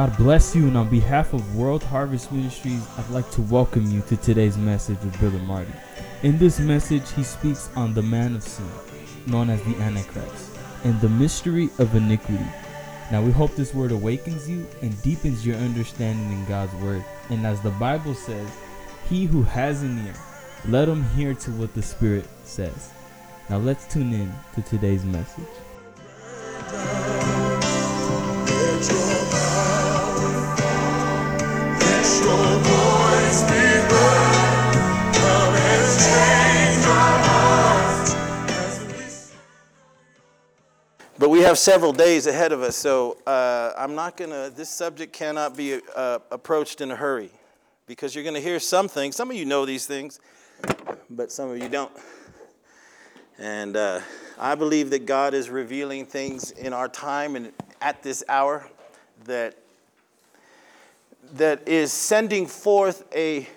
God bless you, and on behalf of World Harvest Ministries, I'd like to welcome you to today's message with Brother Marty. In this message, he speaks on the man of sin, known as the Antichrist, and the mystery of iniquity. Now, we hope this word awakens you and deepens your understanding in God's word. And as the Bible says, he who has an ear, let him hear to what the Spirit says. Now, let's tune in to today's message. We have several days ahead of us, so uh, I'm not going to, this subject cannot be uh, approached in a hurry because you're going to hear some things. Some of you know these things, but some of you don't. And uh, I believe that God is revealing things in our time and at this hour that, that is sending forth a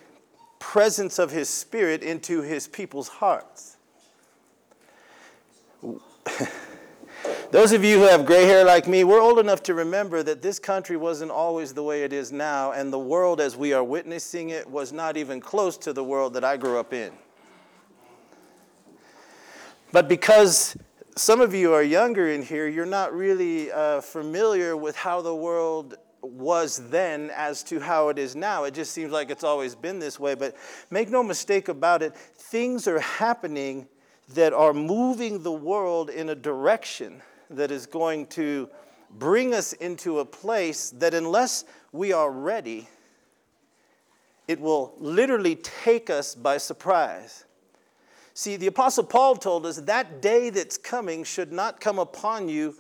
presence of His Spirit into His people's hearts. Those of you who have gray hair like me, we're old enough to remember that this country wasn't always the way it is now, and the world as we are witnessing it was not even close to the world that I grew up in. But because some of you are younger in here, you're not really uh, familiar with how the world was then as to how it is now. It just seems like it's always been this way. But make no mistake about it, things are happening that are moving the world in a direction that is going to bring us into a place that, unless we are ready, it will literally take us by surprise. See, the Apostle Paul told us that day that's coming should not come upon you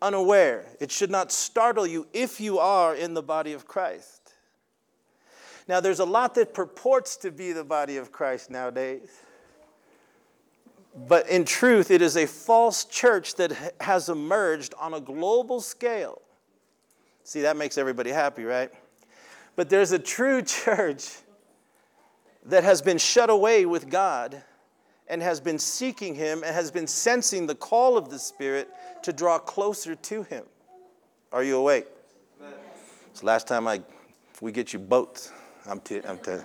unaware. It should not startle you if you are in the body of Christ. Now, there's a lot that purports to be the body of Christ nowadays. But in truth, it is a false church that has emerged on a global scale. See, that makes everybody happy, right? But there's a true church that has been shut away with God and has been seeking Him and has been sensing the call of the Spirit to draw closer to Him. Are you awake? It's the last time I, we get you boats. I'm, t- I'm t-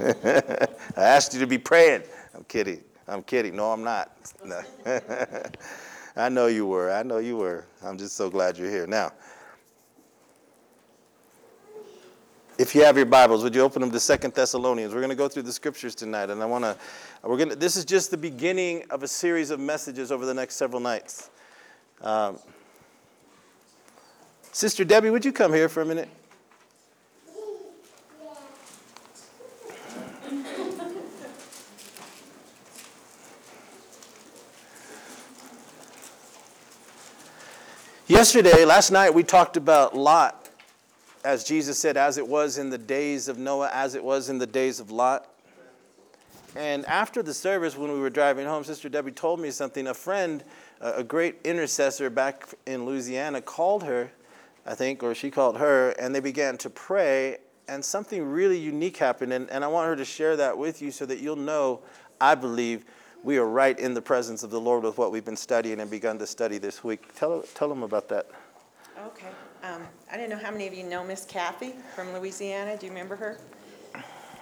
I asked you to be praying. I'm kidding. I'm kidding. No, I'm not. No. I know you were. I know you were. I'm just so glad you're here. Now, if you have your Bibles, would you open them to Second Thessalonians? We're going to go through the scriptures tonight, and I want to. We're going to. This is just the beginning of a series of messages over the next several nights. Um, Sister Debbie, would you come here for a minute? Yesterday, last night, we talked about Lot, as Jesus said, as it was in the days of Noah, as it was in the days of Lot. And after the service, when we were driving home, Sister Debbie told me something. A friend, a great intercessor back in Louisiana, called her, I think, or she called her, and they began to pray, and something really unique happened. And, and I want her to share that with you so that you'll know, I believe, we are right in the presence of the Lord with what we've been studying and begun to study this week. Tell, tell them about that. Okay. Um, I don't know how many of you know Miss Kathy from Louisiana. Do you remember her?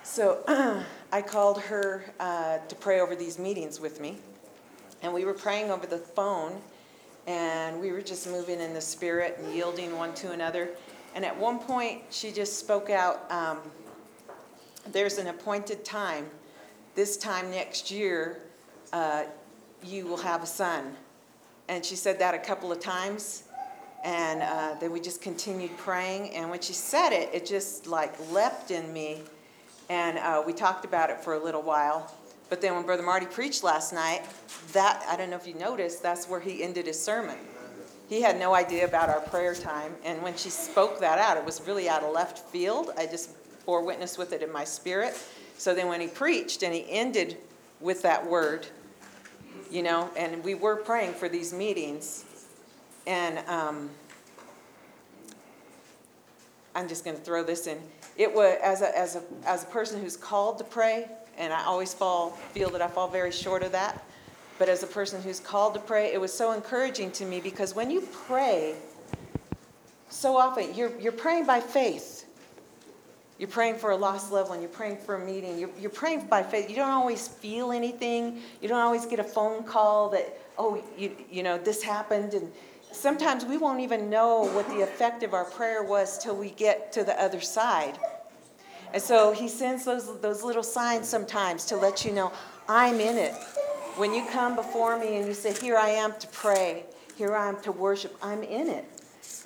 So uh, I called her uh, to pray over these meetings with me. And we were praying over the phone, and we were just moving in the spirit and yielding one to another. And at one point, she just spoke out um, there's an appointed time, this time next year, uh, you will have a son. And she said that a couple of times. And uh, then we just continued praying. And when she said it, it just like leapt in me. And uh, we talked about it for a little while. But then when Brother Marty preached last night, that, I don't know if you noticed, that's where he ended his sermon. He had no idea about our prayer time. And when she spoke that out, it was really out of left field. I just bore witness with it in my spirit. So then when he preached and he ended with that word, you know, and we were praying for these meetings. And um, I'm just going to throw this in. It was as a, as a as a person who's called to pray, and I always fall feel that I fall very short of that. But as a person who's called to pray, it was so encouraging to me because when you pray, so often you're, you're praying by faith. You're praying for a lost loved one. You're praying for a meeting. You're, you're praying by faith. You don't always feel anything. You don't always get a phone call that, oh, you, you know, this happened. And sometimes we won't even know what the effect of our prayer was till we get to the other side. And so he sends those, those little signs sometimes to let you know, I'm in it. When you come before me and you say, Here I am to pray, here I am to worship, I'm in it.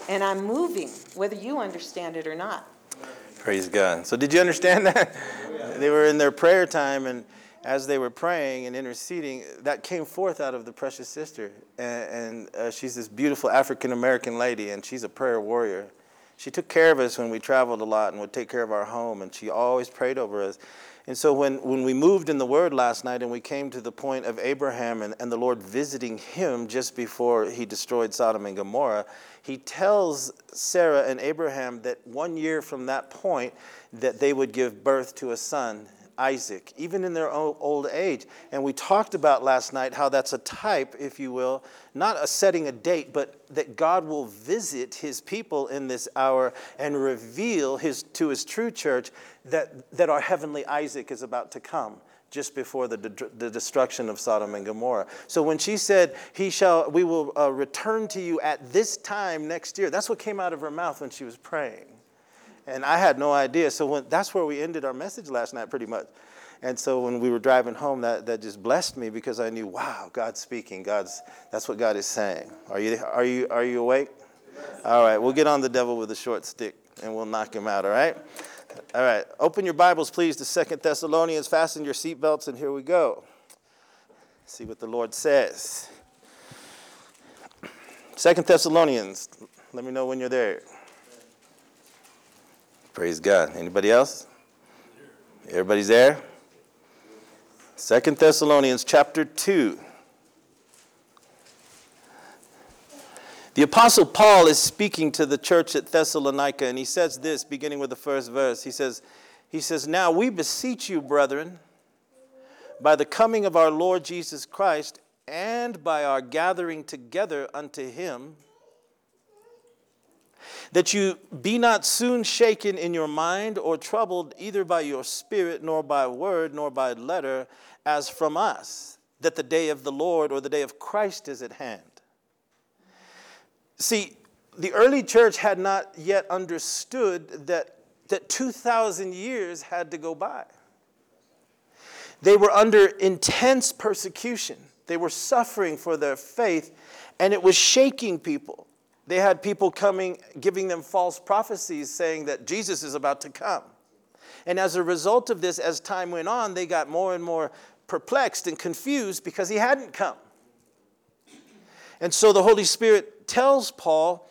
And I'm moving, whether you understand it or not. Praise God. So, did you understand that? They were in their prayer time, and as they were praying and interceding, that came forth out of the precious sister. And, and uh, she's this beautiful African American lady, and she's a prayer warrior. She took care of us when we traveled a lot and would take care of our home, and she always prayed over us. And so when, when we moved in the Word last night and we came to the point of Abraham and, and the Lord visiting him just before he destroyed Sodom and Gomorrah, he tells Sarah and Abraham that one year from that point that they would give birth to a son Isaac, even in their old age. And we talked about last night how that's a type, if you will, not a setting a date, but that God will visit his people in this hour and reveal his, to his true church that, that our heavenly Isaac is about to come just before the, de- the destruction of Sodom and Gomorrah. So when she said, "He shall, we will uh, return to you at this time next year," that's what came out of her mouth when she was praying. And I had no idea. So when, that's where we ended our message last night, pretty much. And so when we were driving home, that, that just blessed me because I knew, wow, God's speaking. God's, that's what God is saying. Are you, are you, are you awake? All right, we'll get on the devil with a short stick and we'll knock him out, all right? All right, open your Bibles, please, to Second Thessalonians. Fasten your seatbelts, and here we go. See what the Lord says. Second Thessalonians, let me know when you're there. Praise God. Anybody else? Everybody's there? Second Thessalonians chapter 2. The Apostle Paul is speaking to the church at Thessalonica, and he says this, beginning with the first verse. He says, he says, Now we beseech you, brethren, by the coming of our Lord Jesus Christ, and by our gathering together unto him, that you be not soon shaken in your mind or troubled either by your spirit, nor by word, nor by letter, as from us, that the day of the Lord or the day of Christ is at hand. See, the early church had not yet understood that, that 2,000 years had to go by. They were under intense persecution. They were suffering for their faith, and it was shaking people. They had people coming, giving them false prophecies saying that Jesus is about to come. And as a result of this, as time went on, they got more and more perplexed and confused because he hadn't come. And so the Holy Spirit tells Paul,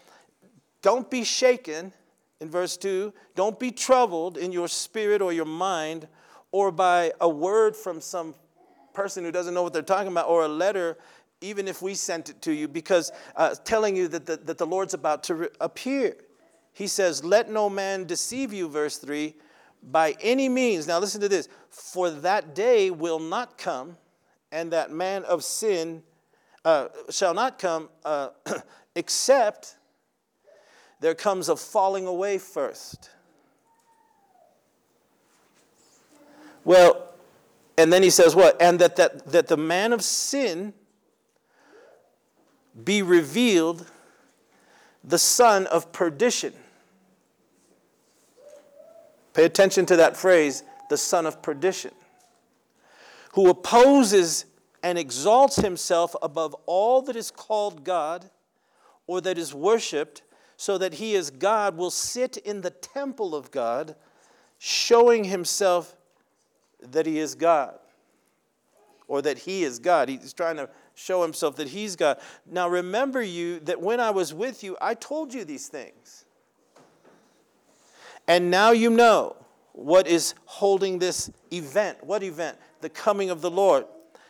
don't be shaken, in verse 2, don't be troubled in your spirit or your mind or by a word from some person who doesn't know what they're talking about or a letter even if we sent it to you, because uh, telling you that the, that the Lord's about to re- appear. He says, Let no man deceive you, verse 3, by any means. Now listen to this for that day will not come, and that man of sin uh, shall not come, uh, except there comes a falling away first. Well, and then he says what? And that, that, that the man of sin be revealed the son of perdition. Pay attention to that phrase, the son of perdition, who opposes and exalts himself above all that is called God or that is worshiped, so that he as God will sit in the temple of God, showing himself that he is God or that he is God. He's trying to show himself that he's God. Now remember you that when I was with you, I told you these things. And now you know what is holding this event. What event? The coming of the Lord.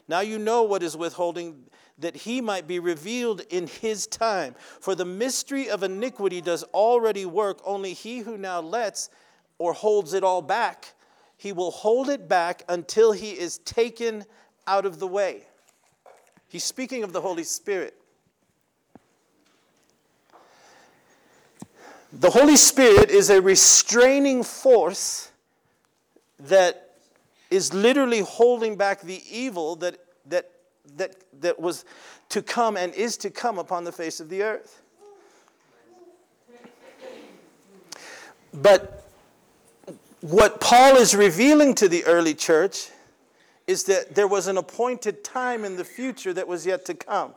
Now you know what is withholding that he might be revealed in his time. For the mystery of iniquity does already work, only he who now lets or holds it all back, he will hold it back until he is taken out of the way. He's speaking of the Holy Spirit. The Holy Spirit is a restraining force that is literally holding back the evil that, that, that, that was to come and is to come upon the face of the earth. But what Paul is revealing to the early church is that there was an appointed time in the future that was yet to come.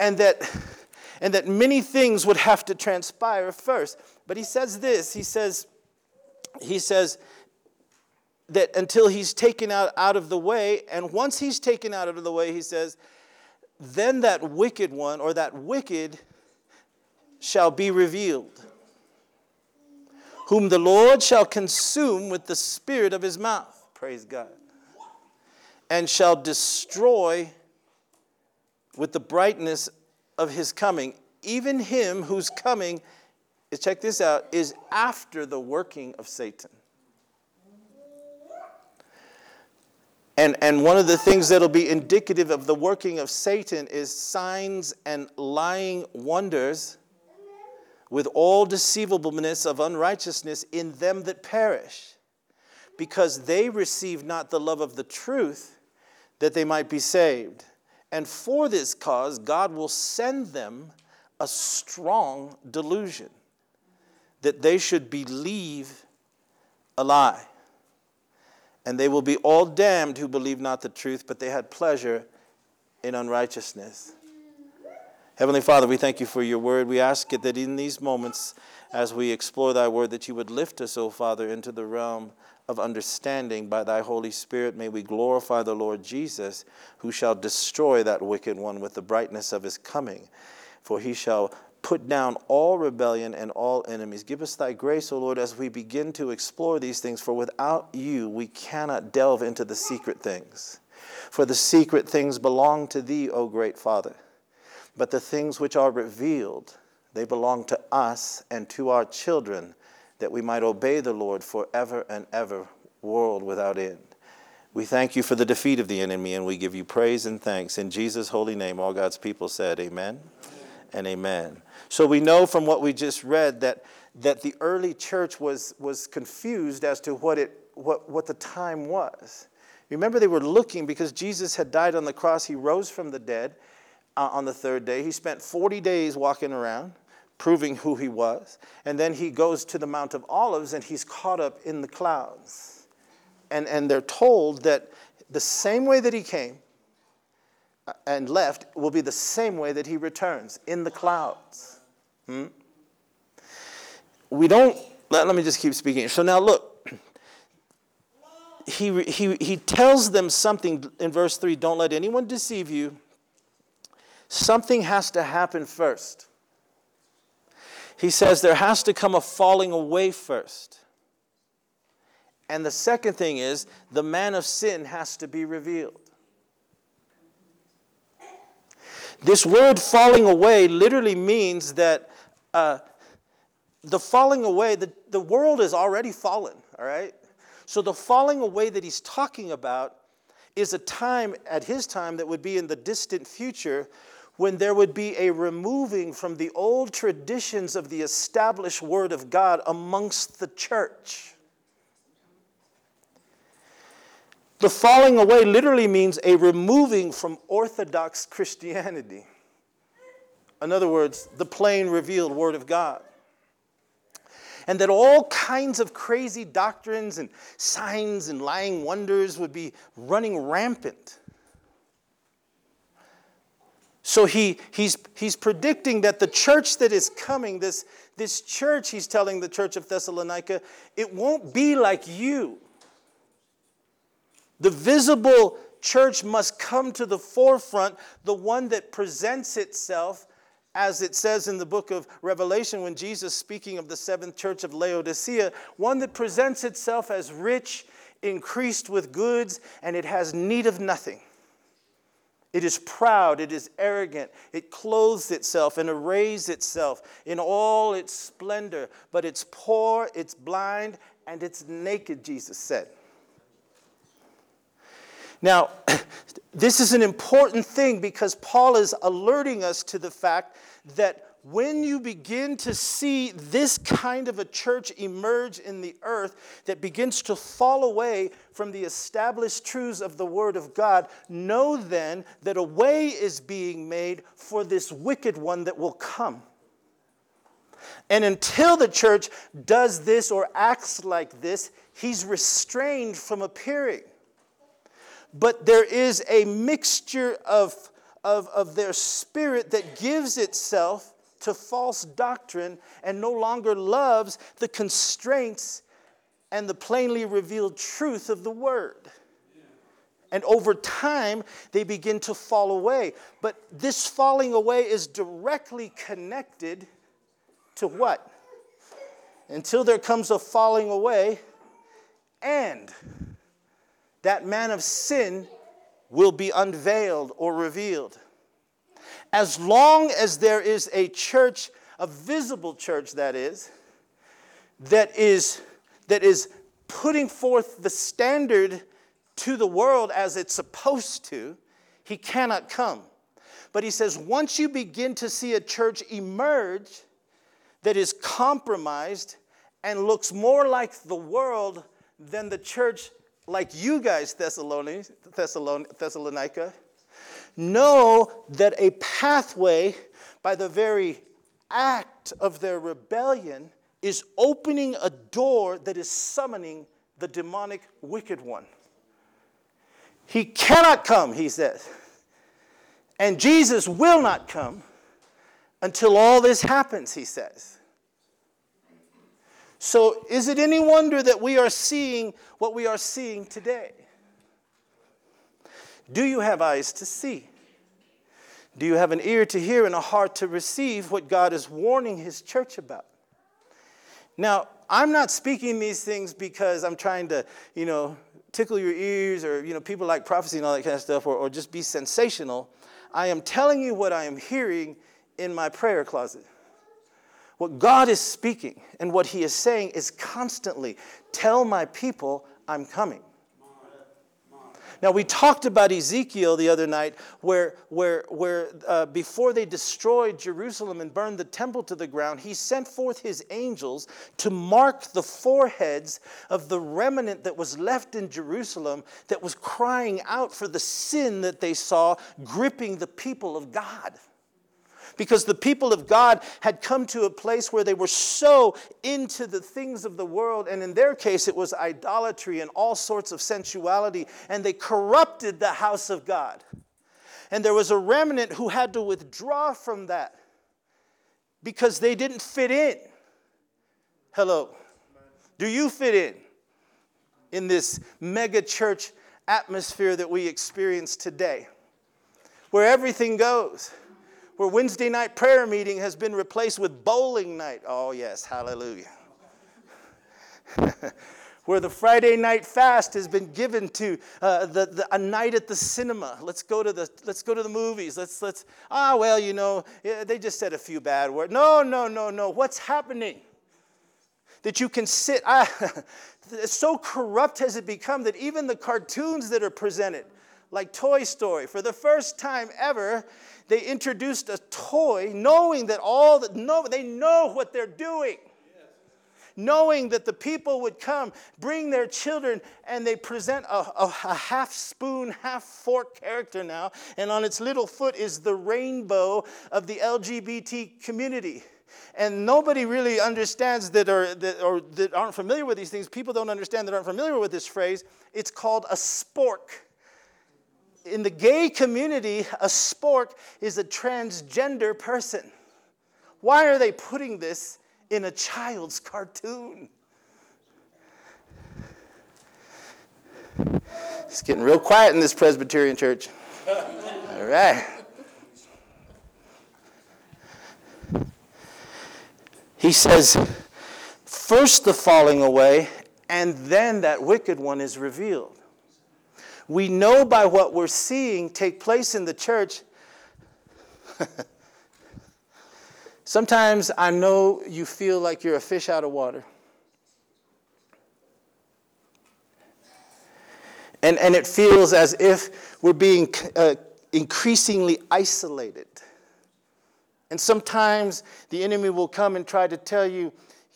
And that, and that many things would have to transpire first. But he says this he says, he says that until he's taken out, out of the way, and once he's taken out of the way, he says, then that wicked one or that wicked shall be revealed whom the Lord shall consume with the spirit of his mouth. Praise God. And shall destroy with the brightness of his coming, even him whose coming, check this out, is after the working of Satan. And, and one of the things that'll be indicative of the working of Satan is signs and lying wonders with all deceivableness of unrighteousness in them that perish, because they receive not the love of the truth that they might be saved. And for this cause, God will send them a strong delusion that they should believe a lie. And they will be all damned who believe not the truth, but they had pleasure in unrighteousness. Heavenly Father, we thank you for your word. We ask it that in these moments, as we explore thy word, that you would lift us, O Father, into the realm of understanding by thy Holy Spirit. May we glorify the Lord Jesus, who shall destroy that wicked one with the brightness of his coming. For he shall put down all rebellion and all enemies. Give us thy grace, O Lord, as we begin to explore these things, for without you we cannot delve into the secret things. For the secret things belong to thee, O great Father. But the things which are revealed, they belong to us and to our children, that we might obey the Lord forever and ever, world without end. We thank you for the defeat of the enemy, and we give you praise and thanks. In Jesus' holy name, all God's people said, Amen, and Amen. So we know from what we just read that, that the early church was, was confused as to what, it, what, what the time was. Remember, they were looking because Jesus had died on the cross, he rose from the dead uh, on the third day. He spent 40 days walking around, proving who he was. And then he goes to the Mount of Olives and he's caught up in the clouds. And, and they're told that the same way that he came uh, and left will be the same way that he returns in the clouds. Hmm? We don't, let, let me just keep speaking. So now look. He, he, he tells them something in verse 3 don't let anyone deceive you something has to happen first. He says there has to come a falling away first. And the second thing is the man of sin has to be revealed. This word falling away literally means that uh, the falling away, the, the world is already fallen, all right? So the falling away that he's talking about is a time at his time that would be in the distant future when there would be a removing from the old traditions of the established Word of God amongst the church. The falling away literally means a removing from Orthodox Christianity. In other words, the plain revealed Word of God. And that all kinds of crazy doctrines and signs and lying wonders would be running rampant. So he, he's, he's predicting that the church that is coming, this, this church, he's telling the church of Thessalonica, it won't be like you. The visible church must come to the forefront, the one that presents itself, as it says in the book of Revelation when Jesus, speaking of the seventh church of Laodicea, one that presents itself as rich, increased with goods, and it has need of nothing. It is proud, it is arrogant, it clothes itself and arrays itself in all its splendor, but it's poor, it's blind, and it's naked, Jesus said. Now, this is an important thing because Paul is alerting us to the fact that when you begin to see this kind of a church emerge in the earth that begins to fall away from the established truths of the Word of God, know then that a way is being made for this wicked one that will come. And until the church does this or acts like this, he's restrained from appearing. But there is a mixture of, of, of their spirit that gives itself to false doctrine and no longer loves the constraints and the plainly revealed truth of the word. And over time, they begin to fall away. But this falling away is directly connected to what? Until there comes a falling away, and that man of sin will be unveiled or revealed. As long as there is a church, a visible church that is, that is, that is putting forth the standard to the world as it's supposed to, he cannot come. But he says, once you begin to see a church emerge that is compromised and looks more like the world than the church like you guys, Thessalonians, Thessalonica, know that a pathway by the very act of their rebellion is opening a door that is summoning the demonic wicked one. He cannot come, he says. And Jesus will not come until all this happens, he says. So, is it any wonder that we are seeing what we are seeing today? Do you have eyes to see? Do you have an ear to hear and a heart to receive what God is warning His church about? Now, I'm not speaking these things because I'm trying to, you know, tickle your ears or, you know, people like prophecy and all that kind of stuff or, or just be sensational. I am telling you what I am hearing in my prayer closet. What God is speaking and what He is saying is constantly tell my people I'm coming. Now, we talked about Ezekiel the other night, where, where, where uh, before they destroyed Jerusalem and burned the temple to the ground, he sent forth his angels to mark the foreheads of the remnant that was left in Jerusalem that was crying out for the sin that they saw gripping the people of God because the people of God had come to a place where they were so into the things of the world, and in their case, it was idolatry and all sorts of sensuality, and they corrupted the house of God. And there was a remnant who had to withdraw from that because they didn't fit in. Hello. Do you fit in in this mega church atmosphere that we experience today? Where everything goes where Wednesday night prayer meeting has been replaced with bowling night. Oh, yes, hallelujah. where the Friday night fast has been given to uh, the, the, a night at the cinema. Let's go to the, let's go to the movies. Let's, let's, ah, well, you know, they just said a few bad words. No, no, no, no. What's happening? That you can sit, ah, so corrupt has it become that even the cartoons that are presented, like Toy Story, for the first time ever, they introduced a toy knowing that all that know they know what they're doing knowing that the people would come, bring their children, and they present a, a, a, half spoon, half fork character now, and on its little foot is the rainbow of the LGBT community. And nobody really understands that or, that or that aren't familiar with these things. People don't understand that aren't familiar with this phrase. It's called a spork in the gay community, a spork is a transgender person. Why are they putting this in a child's cartoon? It's getting real quiet in this Presbyterian church. All right. He says, first the falling away, and then that wicked one is revealed. We know by what we're seeing take place in the church. Sometimes I know you feel like you're a fish out of water. And, and it feels as if we're being uh, increasingly isolated And sometimes the enemy will come and try to tell you,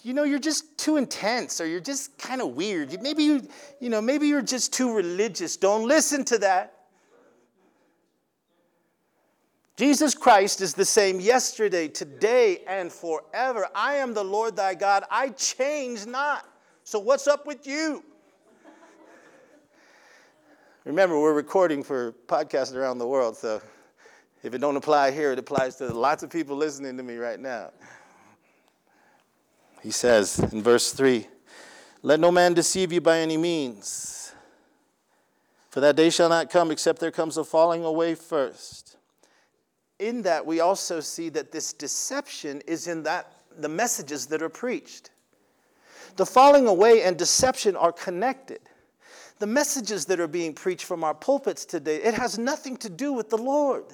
you know, you're just too intense or you're just kind of weird. Maybe you, you know, maybe you're just too religious. Don't listen to that. Jesus Christ is the same yesterday, today, and forever. I am the Lord thy God. I change not. So, what's up with you? Remember, we're recording for podcasts around the world, so if it don't apply here, it applies to lots of people listening to me right now. He says in verse 3 Let no man deceive you by any means, for that day shall not come except there comes a falling away first. In that, we also see that this deception is in that the messages that are preached. The falling away and deception are connected. The messages that are being preached from our pulpits today, it has nothing to do with the Lord.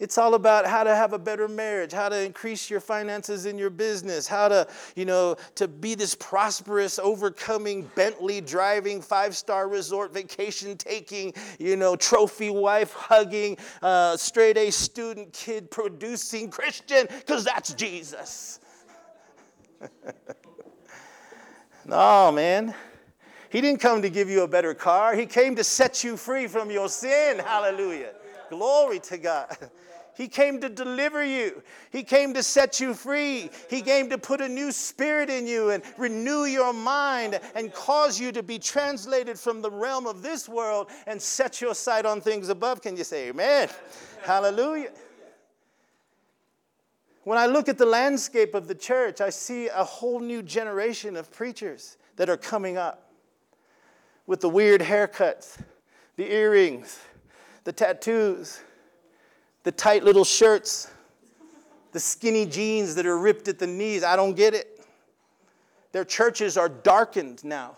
It's all about how to have a better marriage, how to increase your finances in your business, how to, you know, to be this prosperous, overcoming, Bentley driving, five star resort vacation taking, you know, trophy wife hugging, uh, straight A student kid producing Christian, because that's Jesus. no, man. He didn't come to give you a better car, He came to set you free from your sin. Hallelujah. Glory to God. He came to deliver you. He came to set you free. He came to put a new spirit in you and renew your mind and cause you to be translated from the realm of this world and set your sight on things above. Can you say amen? Hallelujah. When I look at the landscape of the church, I see a whole new generation of preachers that are coming up with the weird haircuts, the earrings, the tattoos the tight little shirts, the skinny jeans that are ripped at the knees. I don't get it. Their churches are darkened now.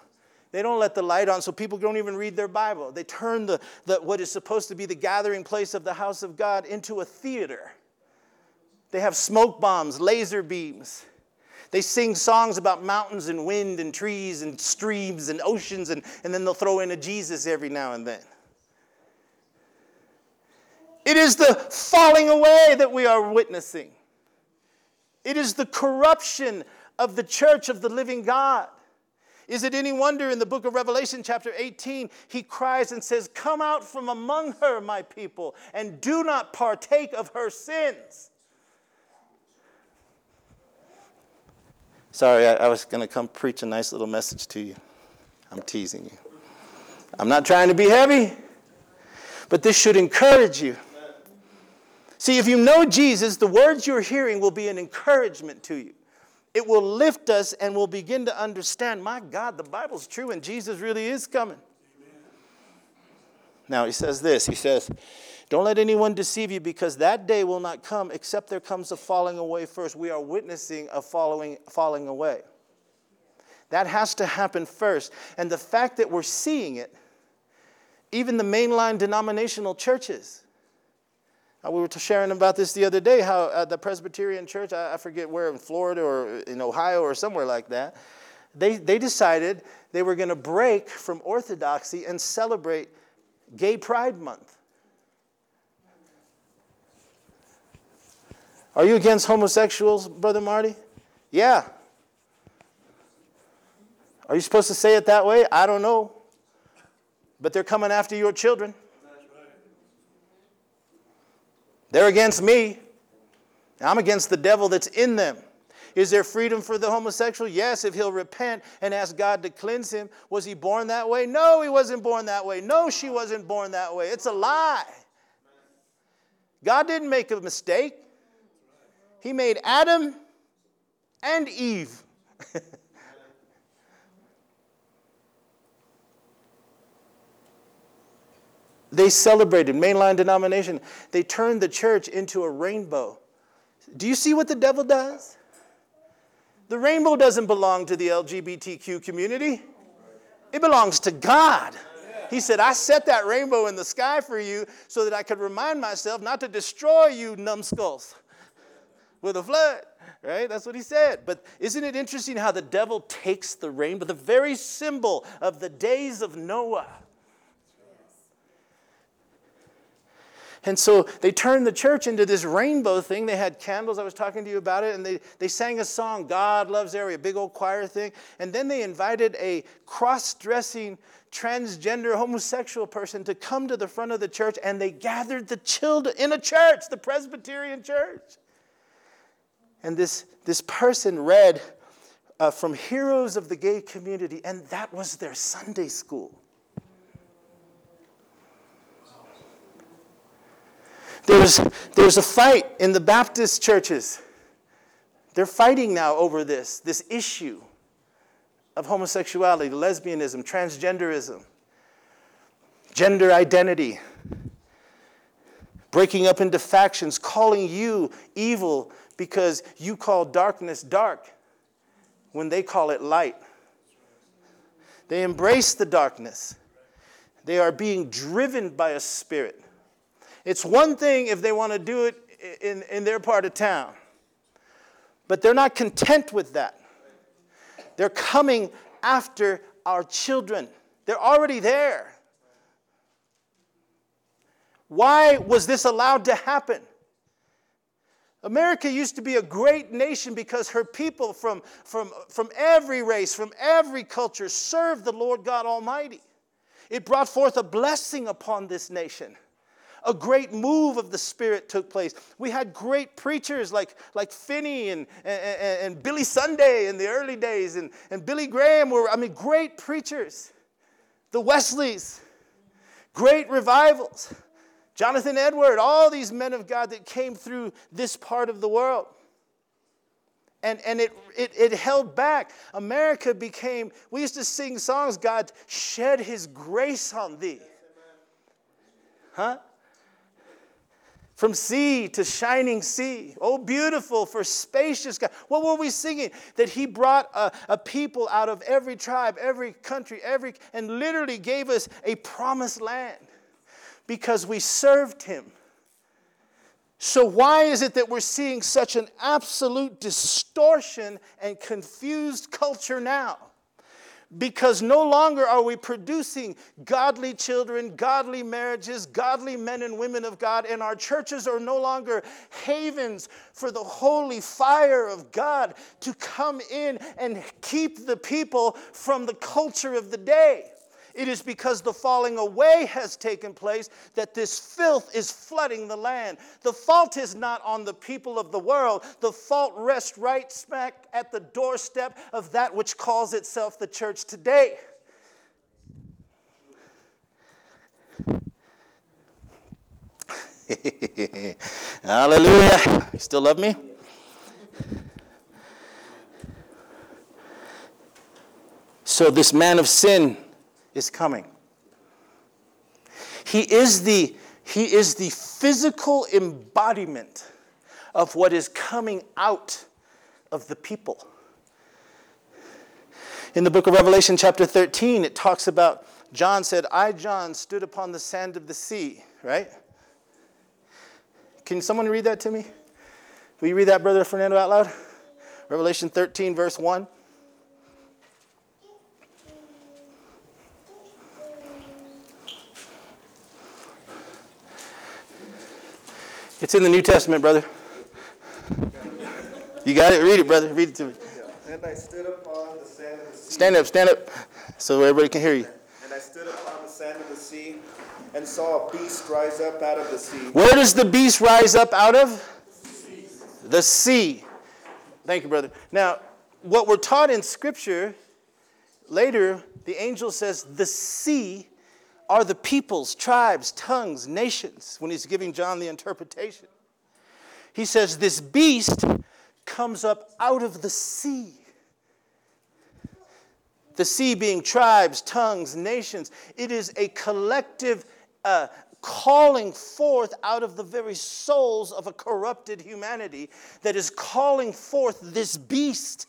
They don't let the light on, so people don't even read their Bible. They turn the, the, what is supposed to be the gathering place of the house of God into a theater. They have smoke bombs, laser beams. They sing songs about mountains and wind and trees and streams and oceans, and, and then they'll throw in a Jesus every now and then. It is the falling away that we are witnessing. It is the corruption of the church of the living God. Is it any wonder in the book of Revelation, chapter 18, he cries and says, Come out from among her, my people, and do not partake of her sins. Sorry, I, I was going to come preach a nice little message to you. I'm teasing you. I'm not trying to be heavy, but this should encourage you. See, if you know Jesus, the words you're hearing will be an encouragement to you. It will lift us and we'll begin to understand my God, the Bible's true and Jesus really is coming. Now, he says this He says, Don't let anyone deceive you because that day will not come except there comes a falling away first. We are witnessing a following, falling away. That has to happen first. And the fact that we're seeing it, even the mainline denominational churches, uh, we were sharing about this the other day how uh, the Presbyterian Church, I, I forget where in Florida or in Ohio or somewhere like that, they, they decided they were going to break from orthodoxy and celebrate Gay Pride Month. Are you against homosexuals, Brother Marty? Yeah. Are you supposed to say it that way? I don't know. But they're coming after your children. They're against me. I'm against the devil that's in them. Is there freedom for the homosexual? Yes, if he'll repent and ask God to cleanse him. Was he born that way? No, he wasn't born that way. No, she wasn't born that way. It's a lie. God didn't make a mistake, He made Adam and Eve. They celebrated, mainline denomination. They turned the church into a rainbow. Do you see what the devil does? The rainbow doesn't belong to the LGBTQ community, it belongs to God. He said, I set that rainbow in the sky for you so that I could remind myself not to destroy you, numbskulls, with a flood. Right? That's what he said. But isn't it interesting how the devil takes the rainbow, the very symbol of the days of Noah? And so they turned the church into this rainbow thing. They had candles, I was talking to you about it, and they, they sang a song, God Loves Area, big old choir thing. And then they invited a cross dressing, transgender, homosexual person to come to the front of the church, and they gathered the children in a church, the Presbyterian church. And this, this person read uh, from Heroes of the Gay Community, and that was their Sunday school. There's, there's a fight in the Baptist churches. They're fighting now over this, this issue of homosexuality, lesbianism, transgenderism, gender identity, breaking up into factions, calling you evil because you call darkness dark when they call it light. They embrace the darkness. They are being driven by a spirit. It's one thing if they want to do it in, in their part of town, but they're not content with that. They're coming after our children, they're already there. Why was this allowed to happen? America used to be a great nation because her people from, from, from every race, from every culture, served the Lord God Almighty. It brought forth a blessing upon this nation a great move of the Spirit took place. We had great preachers like, like Finney and, and, and Billy Sunday in the early days, and, and Billy Graham were, I mean, great preachers. The Wesleys, great revivals. Jonathan Edward, all these men of God that came through this part of the world. And, and it, it, it held back. America became, we used to sing songs, God shed his grace on thee. Huh? From sea to shining sea. Oh, beautiful for spacious God. What were we singing? That He brought a, a people out of every tribe, every country, every, and literally gave us a promised land because we served Him. So, why is it that we're seeing such an absolute distortion and confused culture now? Because no longer are we producing godly children, godly marriages, godly men and women of God, and our churches are no longer havens for the holy fire of God to come in and keep the people from the culture of the day. It is because the falling away has taken place that this filth is flooding the land. The fault is not on the people of the world, the fault rests right smack at the doorstep of that which calls itself the church today. Hallelujah. You still love me? So, this man of sin is coming. He is the, he is the physical embodiment of what is coming out of the people. In the book of Revelation, chapter 13, it talks about John said, I, John, stood upon the sand of the sea, right? Can someone read that to me? Will you read that, Brother Fernando, out loud? Revelation 13, verse 1. It's in the New Testament, brother. You got it? Read it, brother. Read it to me. And I stood upon the sand of the sea. Stand up, stand up, so everybody can hear you. And I stood upon the sand of the sea and saw a beast rise up out of the sea. Where does the beast rise up out of? The sea. Thank you, brother. Now, what we're taught in Scripture, later, the angel says the sea are the peoples, tribes, tongues, nations, when he's giving John the interpretation. He says, This beast comes up out of the sea. The sea being tribes, tongues, nations. It is a collective uh, calling forth out of the very souls of a corrupted humanity that is calling forth this beast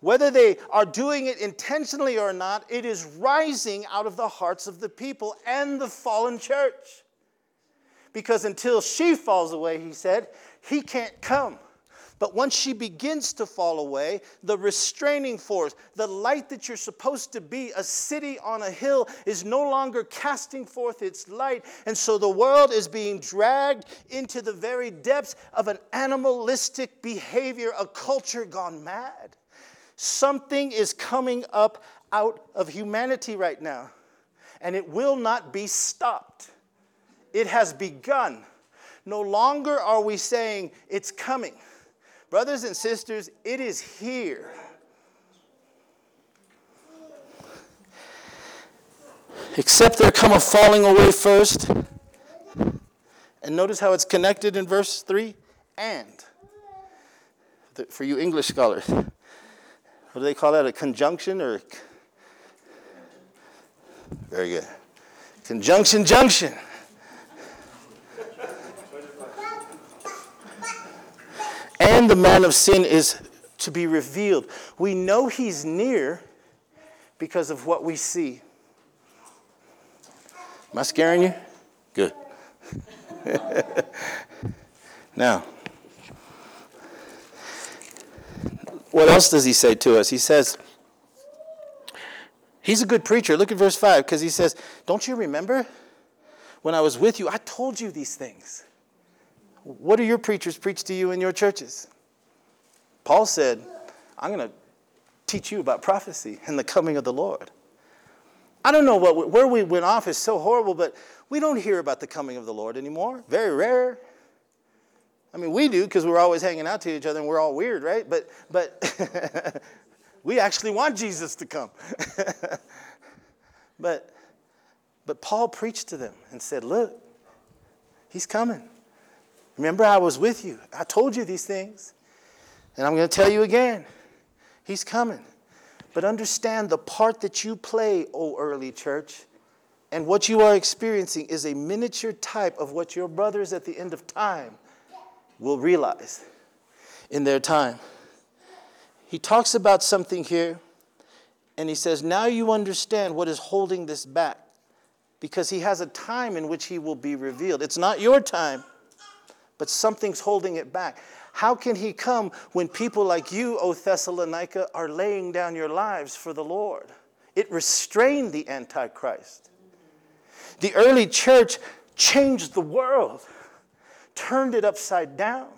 whether they are doing it intentionally or not, it is rising out of the hearts of the people and the fallen church. Because until she falls away, he said, he can't come. But once she begins to fall away, the restraining force, the light that you're supposed to be, a city on a hill, is no longer casting forth its light. And so the world is being dragged into the very depths of an animalistic behavior, a culture gone mad. Something is coming up out of humanity right now, and it will not be stopped. It has begun. No longer are we saying it's coming. Brothers and sisters, it is here. Except there come a falling away first. And notice how it's connected in verse 3 and. For you English scholars, what do they call that? A conjunction or? Very good. Conjunction junction. and the man of sin is to be revealed. We know he's near because of what we see. Am I scaring you? Good. now, what else does he say to us? He says, He's a good preacher. Look at verse 5 because he says, Don't you remember when I was with you? I told you these things. What do your preachers preach to you in your churches? Paul said, I'm going to teach you about prophecy and the coming of the Lord. I don't know what, where we went off is so horrible, but we don't hear about the coming of the Lord anymore. Very rare. I mean, we do because we're always hanging out to each other and we're all weird, right? But, but we actually want Jesus to come. but, but Paul preached to them and said, Look, he's coming. Remember, I was with you. I told you these things. And I'm going to tell you again He's coming. But understand the part that you play, O early church, and what you are experiencing is a miniature type of what your brothers at the end of time will realize in their time. He talks about something here, and he says, Now you understand what is holding this back, because he has a time in which he will be revealed. It's not your time but something's holding it back. How can he come when people like you, O Thessalonica, are laying down your lives for the Lord? It restrained the Antichrist. The early church changed the world, turned it upside down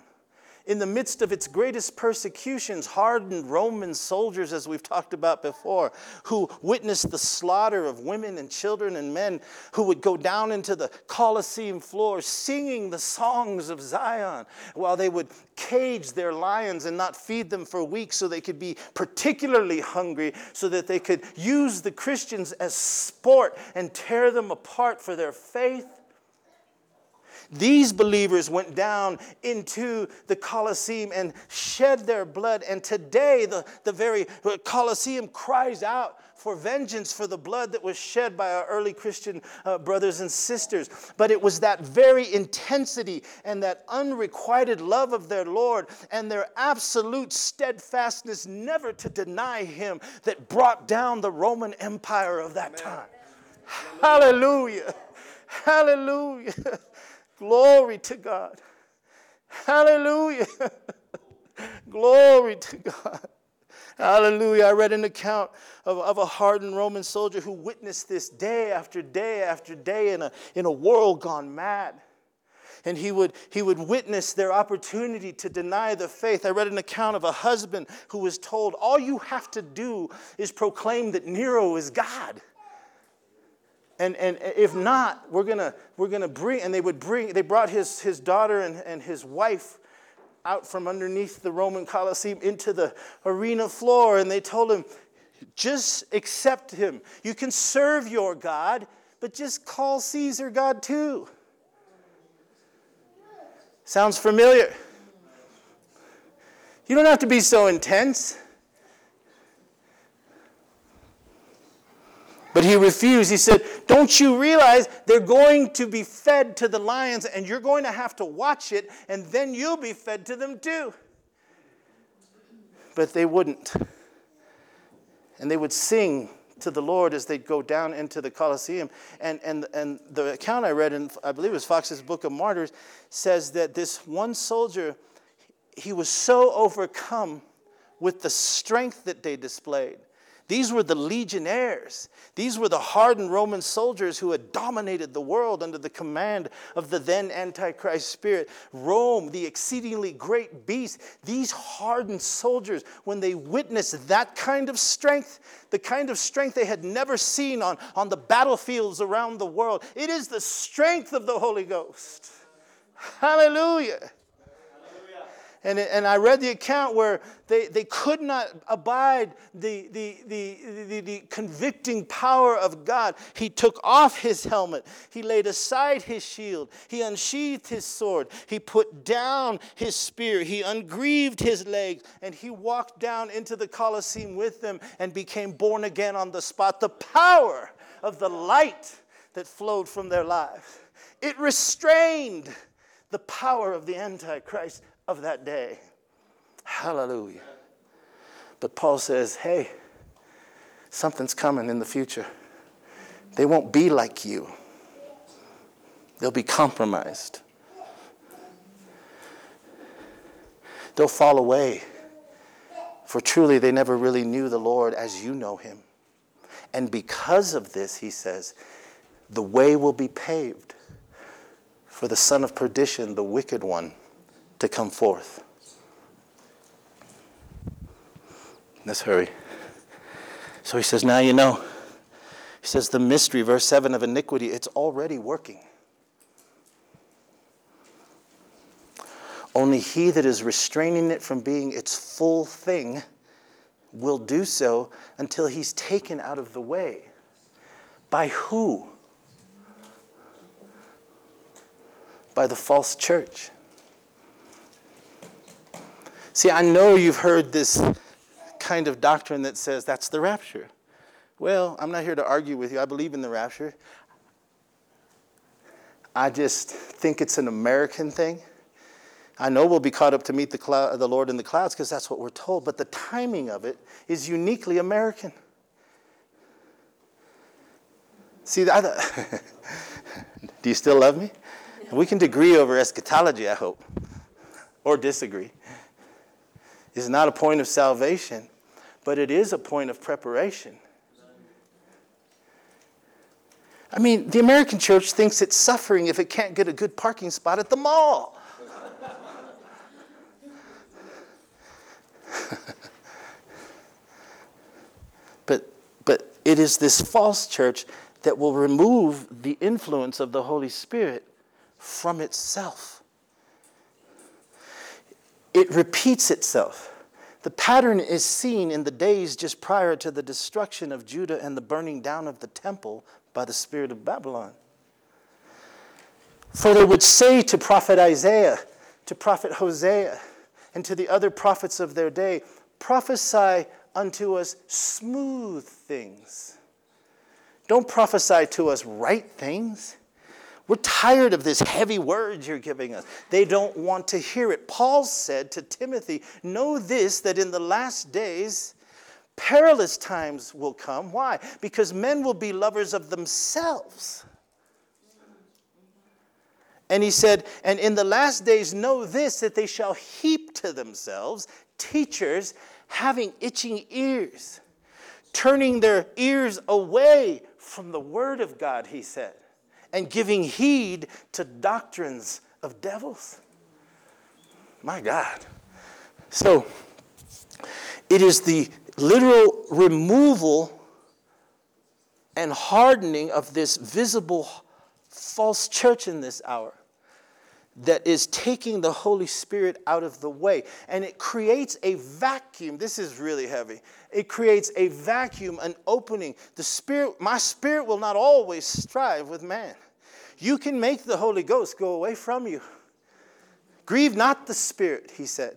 in the midst of its greatest persecutions, hardened Roman soldiers, as we've talked about before, who witnessed the slaughter of women and children and men, who would go down into the Colosseum floor singing the songs of Zion while they would cage their lions and not feed them for weeks so they could be particularly hungry, so that they could use the Christians as sport and tear them apart for their faith. These believers went down into the Colosseum and shed their blood. And today, the, the very Colosseum cries out for vengeance for the blood that was shed by our early Christian uh, brothers and sisters. But it was that very intensity and that unrequited love of their Lord and their absolute steadfastness never to deny Him that brought down the Roman Empire of that Amen. time. Hallelujah. Hallelujah. Glory to God. Hallelujah. Glory to God. Hallelujah. I read an account of, of a hardened Roman soldier who witnessed this day after day after day in a, in a world gone mad. And he would, he would witness their opportunity to deny the faith. I read an account of a husband who was told, All you have to do is proclaim that Nero is God. And, and if not, we're gonna, we're gonna bring, and they would bring, they brought his, his daughter and, and his wife out from underneath the Roman Colosseum into the arena floor, and they told him, just accept him. You can serve your God, but just call Caesar God too. Sounds familiar? You don't have to be so intense. But he refused. He said, Don't you realize they're going to be fed to the lions and you're going to have to watch it and then you'll be fed to them too? But they wouldn't. And they would sing to the Lord as they'd go down into the Colosseum. And, and, and the account I read in, I believe it was Fox's Book of Martyrs, says that this one soldier, he was so overcome with the strength that they displayed. These were the legionnaires. These were the hardened Roman soldiers who had dominated the world under the command of the then Antichrist spirit. Rome, the exceedingly great beast, these hardened soldiers, when they witnessed that kind of strength, the kind of strength they had never seen on, on the battlefields around the world, it is the strength of the Holy Ghost. Hallelujah. And, and I read the account where they, they could not abide the, the, the, the, the convicting power of God. He took off his helmet. He laid aside his shield. He unsheathed his sword. He put down his spear. He ungreaved his legs. And he walked down into the Colosseum with them and became born again on the spot. The power of the light that flowed from their lives. It restrained the power of the Antichrist of that day. Hallelujah. But Paul says, hey, something's coming in the future. They won't be like you, they'll be compromised. They'll fall away, for truly they never really knew the Lord as you know him. And because of this, he says, the way will be paved for the son of perdition, the wicked one to come forth. Let's hurry. So he says, Now you know. He says, The mystery, verse 7 of iniquity, it's already working. Only he that is restraining it from being its full thing will do so until he's taken out of the way. By who? By the false church. See, I know you've heard this kind of doctrine that says that's the rapture. Well, I'm not here to argue with you. I believe in the rapture. I just think it's an American thing. I know we'll be caught up to meet the, cloud, the Lord in the clouds because that's what we're told, but the timing of it is uniquely American. See, I, do you still love me? We can agree over eschatology, I hope, or disagree is not a point of salvation, but it is a point of preparation. I mean, the American church thinks it's suffering if it can't get a good parking spot at the mall. but, but it is this false church that will remove the influence of the Holy Spirit from itself it repeats itself. The pattern is seen in the days just prior to the destruction of Judah and the burning down of the temple by the spirit of Babylon. For they would say to prophet Isaiah, to prophet Hosea, and to the other prophets of their day, prophesy unto us smooth things. Don't prophesy to us right things. We're tired of this heavy words you're giving us. They don't want to hear it. Paul said to Timothy, Know this, that in the last days, perilous times will come. Why? Because men will be lovers of themselves. And he said, And in the last days, know this, that they shall heap to themselves teachers having itching ears, turning their ears away from the word of God, he said and giving heed to doctrines of devils. My God. So, it is the literal removal and hardening of this visible false church in this hour that is taking the Holy Spirit out of the way. And it creates a vacuum. This is really heavy. It creates a vacuum, an opening. The Spirit, my spirit will not always strive with man. You can make the Holy Ghost go away from you. Grieve not the Spirit, he said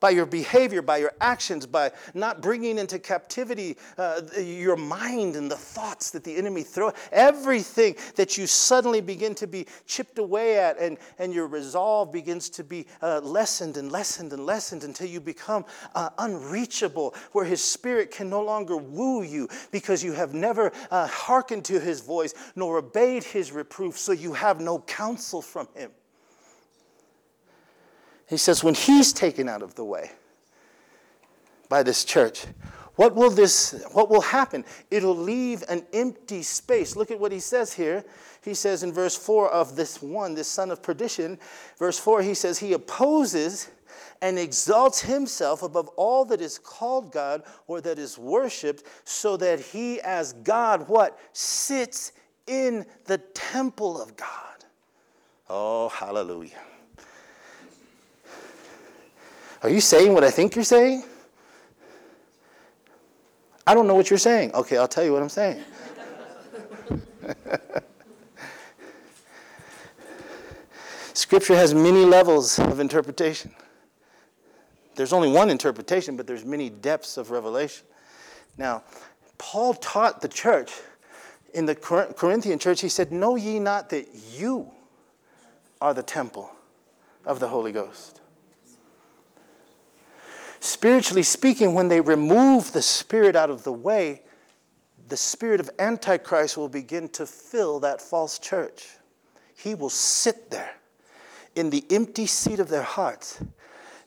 by your behavior, by your actions, by not bringing into captivity uh, your mind and the thoughts that the enemy throw. Everything that you suddenly begin to be chipped away at, and, and your resolve begins to be uh, lessened and lessened and lessened until you become uh, unreachable, where his spirit can no longer woo you because you have never uh, hearkened to his voice nor obeyed his reproof, so you have no counsel from him. He says, when he's taken out of the way by this church, what will this what will happen? It'll leave an empty space. Look at what he says here. He says in verse 4 of this one, this son of perdition, verse 4, he says, He opposes and exalts himself above all that is called God or that is worshiped, so that he as God, what? Sits in the temple of God. Oh, hallelujah. Are you saying what I think you're saying? I don't know what you're saying. Okay, I'll tell you what I'm saying. Scripture has many levels of interpretation. There's only one interpretation, but there's many depths of revelation. Now, Paul taught the church in the Corinthian church, he said, Know ye not that you are the temple of the Holy Ghost? Spiritually speaking, when they remove the Spirit out of the way, the spirit of Antichrist will begin to fill that false church. He will sit there in the empty seat of their hearts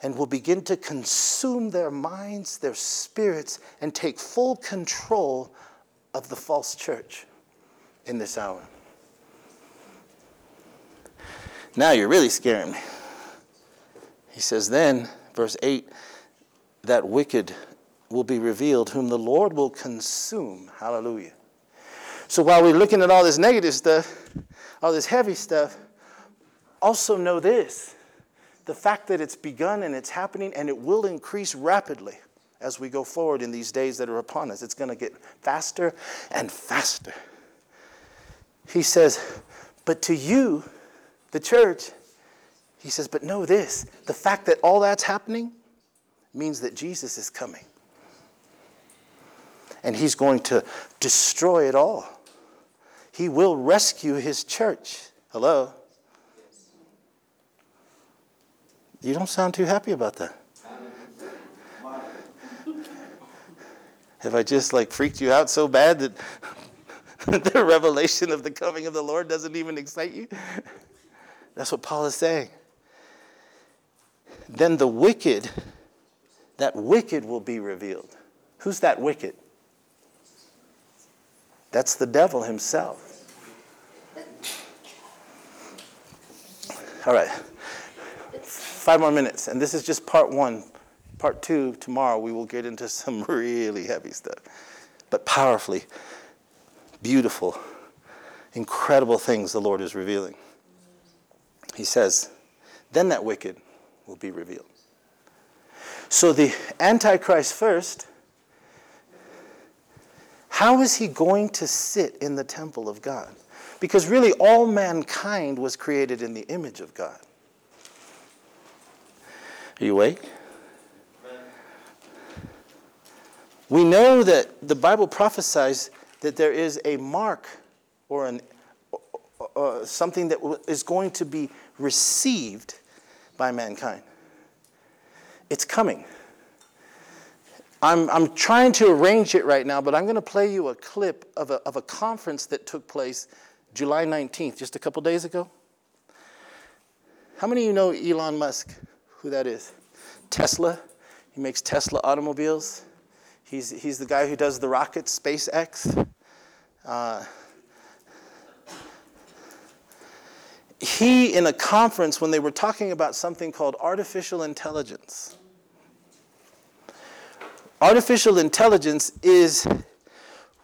and will begin to consume their minds, their spirits, and take full control of the false church in this hour. Now you're really scaring me. He says, then, verse 8, that wicked will be revealed, whom the Lord will consume. Hallelujah. So while we're looking at all this negative stuff, all this heavy stuff, also know this the fact that it's begun and it's happening and it will increase rapidly as we go forward in these days that are upon us. It's going to get faster and faster. He says, But to you, the church, he says, But know this the fact that all that's happening means that Jesus is coming. And he's going to destroy it all. He will rescue his church. Hello? You don't sound too happy about that. Have I just like freaked you out so bad that the revelation of the coming of the Lord doesn't even excite you? That's what Paul is saying. Then the wicked, that wicked will be revealed. Who's that wicked? That's the devil himself. All right five more minutes, and this is just part one. Part two, tomorrow, we will get into some really heavy stuff, but powerfully beautiful, incredible things the Lord is revealing. He says, then that wicked will be revealed. So the Antichrist first, how is he going to sit in the temple of God? Because really, all mankind was created in the image of God. Are you awake? We know that the Bible prophesies that there is a mark or an, uh, something that is going to be received by mankind. It's coming. I'm, I'm trying to arrange it right now, but I'm going to play you a clip of a, of a conference that took place July 19th, just a couple days ago. How many of you know Elon Musk? who that is. Tesla. He makes Tesla automobiles. He's, he's the guy who does the rockets, SpaceX. Uh, he, in a conference, when they were talking about something called artificial intelligence, artificial intelligence is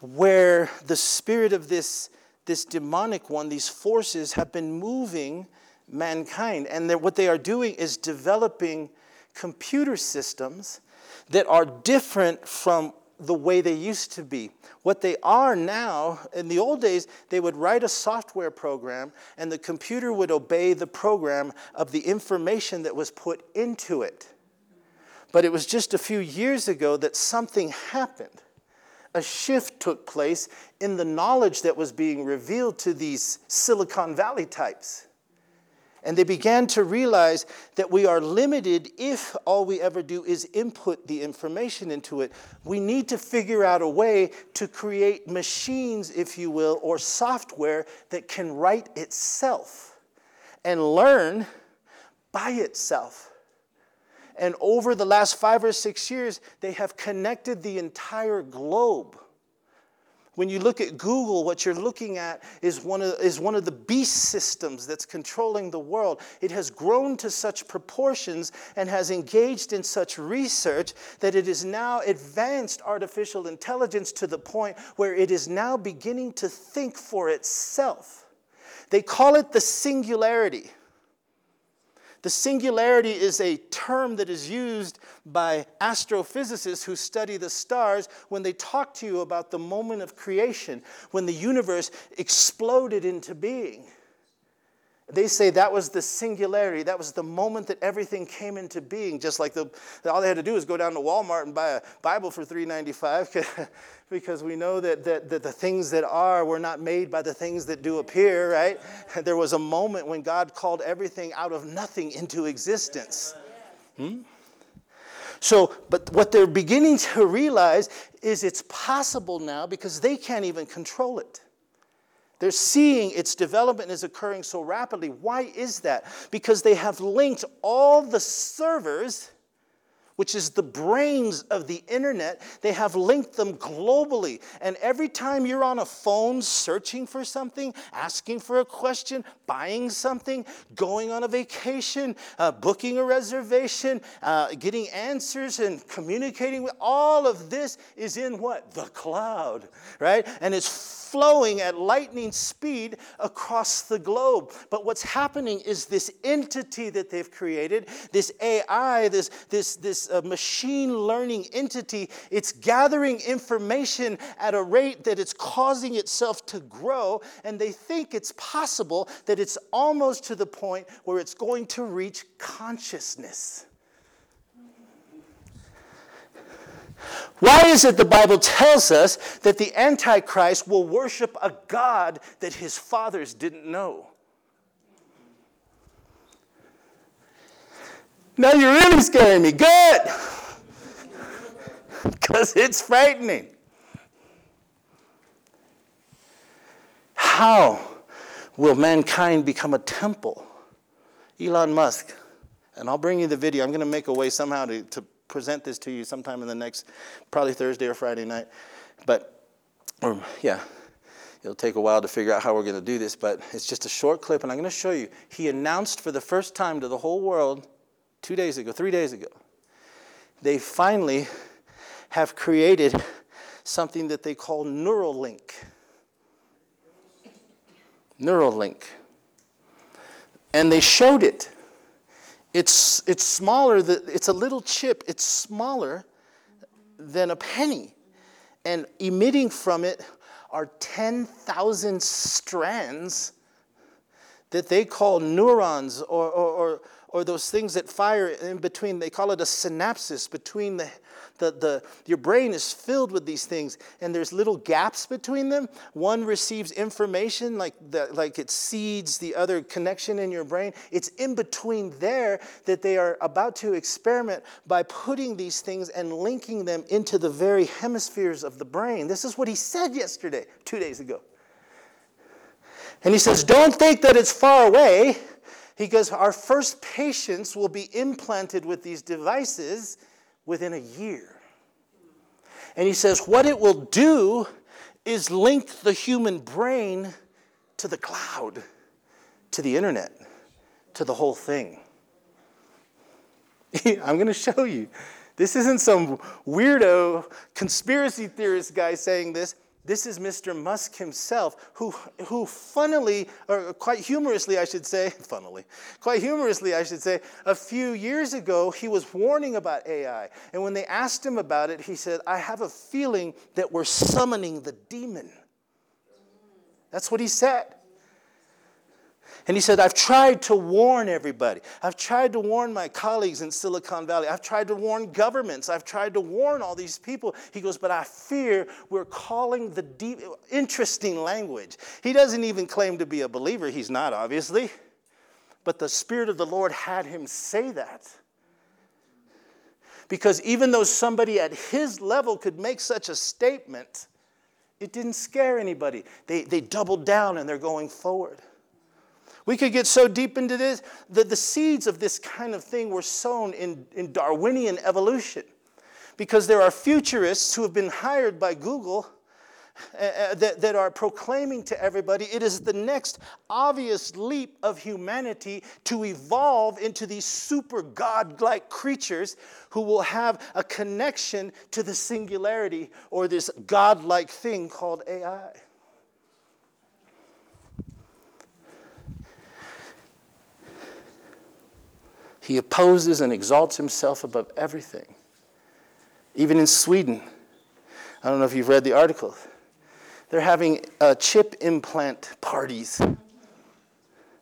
where the spirit of this, this demonic one, these forces, have been moving mankind. And what they are doing is developing computer systems that are different from the way they used to be. What they are now, in the old days, they would write a software program and the computer would obey the program of the information that was put into it. But it was just a few years ago that something happened. A shift took place in the knowledge that was being revealed to these Silicon Valley types. And they began to realize that we are limited if all we ever do is input the information into it. We need to figure out a way to create machines, if you will, or software that can write itself and learn by itself. And over the last five or six years, they have connected the entire globe. When you look at Google, what you're looking at is one, of, is one of the beast systems that's controlling the world. It has grown to such proportions and has engaged in such research that it is now advanced artificial intelligence to the point where it is now beginning to think for itself. They call it the singularity. The singularity is a term that is used by astrophysicists who study the stars when they talk to you about the moment of creation, when the universe exploded into being. They say that was the singularity. That was the moment that everything came into being. Just like the, all they had to do was go down to Walmart and buy a Bible for $3.95 because we know that, that, that the things that are were not made by the things that do appear, right? There was a moment when God called everything out of nothing into existence. Hmm? So, but what they're beginning to realize is it's possible now because they can't even control it. They're seeing its development is occurring so rapidly. Why is that? Because they have linked all the servers which is the brains of the internet, they have linked them globally. And every time you're on a phone searching for something, asking for a question, buying something, going on a vacation, uh, booking a reservation, uh, getting answers, and communicating with all of this is in what? The cloud, right? And it's flowing at lightning speed across the globe. But what's happening is this entity that they've created, this AI, this, this, this uh, machine learning entity, it's gathering information at a rate that it's causing itself to grow. And they think it's possible that it's almost to the point where it's going to reach consciousness. Why is it the Bible tells us that the Antichrist will worship a God that his fathers didn't know? Now you're really scaring me. Good! Because it's frightening. How will mankind become a temple? Elon Musk, and I'll bring you the video. I'm going to make a way somehow to, to present this to you sometime in the next, probably Thursday or Friday night. But, or, yeah, it'll take a while to figure out how we're going to do this, but it's just a short clip, and I'm going to show you. He announced for the first time to the whole world two days ago, three days ago, they finally have created something that they call Neuralink. Neuralink. And they showed it. It's, it's smaller, it's a little chip, it's smaller than a penny. And emitting from it are 10,000 strands that they call neurons or, or, or, or, those things that fire in between. They call it a synapses between the, the, the, your brain is filled with these things, and there's little gaps between them. One receives information like, the, like it seeds the other connection in your brain. It's in between there that they are about to experiment by putting these things and linking them into the very hemispheres of the brain. This is what he said yesterday, two days ago. And he says, Don't think that it's far away. He goes, Our first patients will be implanted with these devices within a year. And he says, what it will do is link the human brain to the cloud, to the internet, to the whole thing. I'm going to show you. This isn't some weirdo conspiracy theorist guy saying this. This is Mr. Musk himself, who, who funnily, or quite humorously, I should say, funnily, quite humorously, I should say, a few years ago, he was warning about AI. And when they asked him about it, he said, I have a feeling that we're summoning the demon. That's what he said. And he said, I've tried to warn everybody. I've tried to warn my colleagues in Silicon Valley. I've tried to warn governments. I've tried to warn all these people. He goes, but I fear we're calling the deep, interesting language. He doesn't even claim to be a believer. He's not, obviously. But the Spirit of the Lord had him say that. Because even though somebody at his level could make such a statement, it didn't scare anybody. They, they doubled down and they're going forward. We could get so deep into this that the seeds of this kind of thing were sown in, in Darwinian evolution. Because there are futurists who have been hired by Google uh, uh, that, that are proclaiming to everybody it is the next obvious leap of humanity to evolve into these super god-like creatures who will have a connection to the singularity or this god-like thing called AI. He opposes and exalts himself above everything. Even in Sweden, I don't know if you've read the article they're having uh, chip implant parties.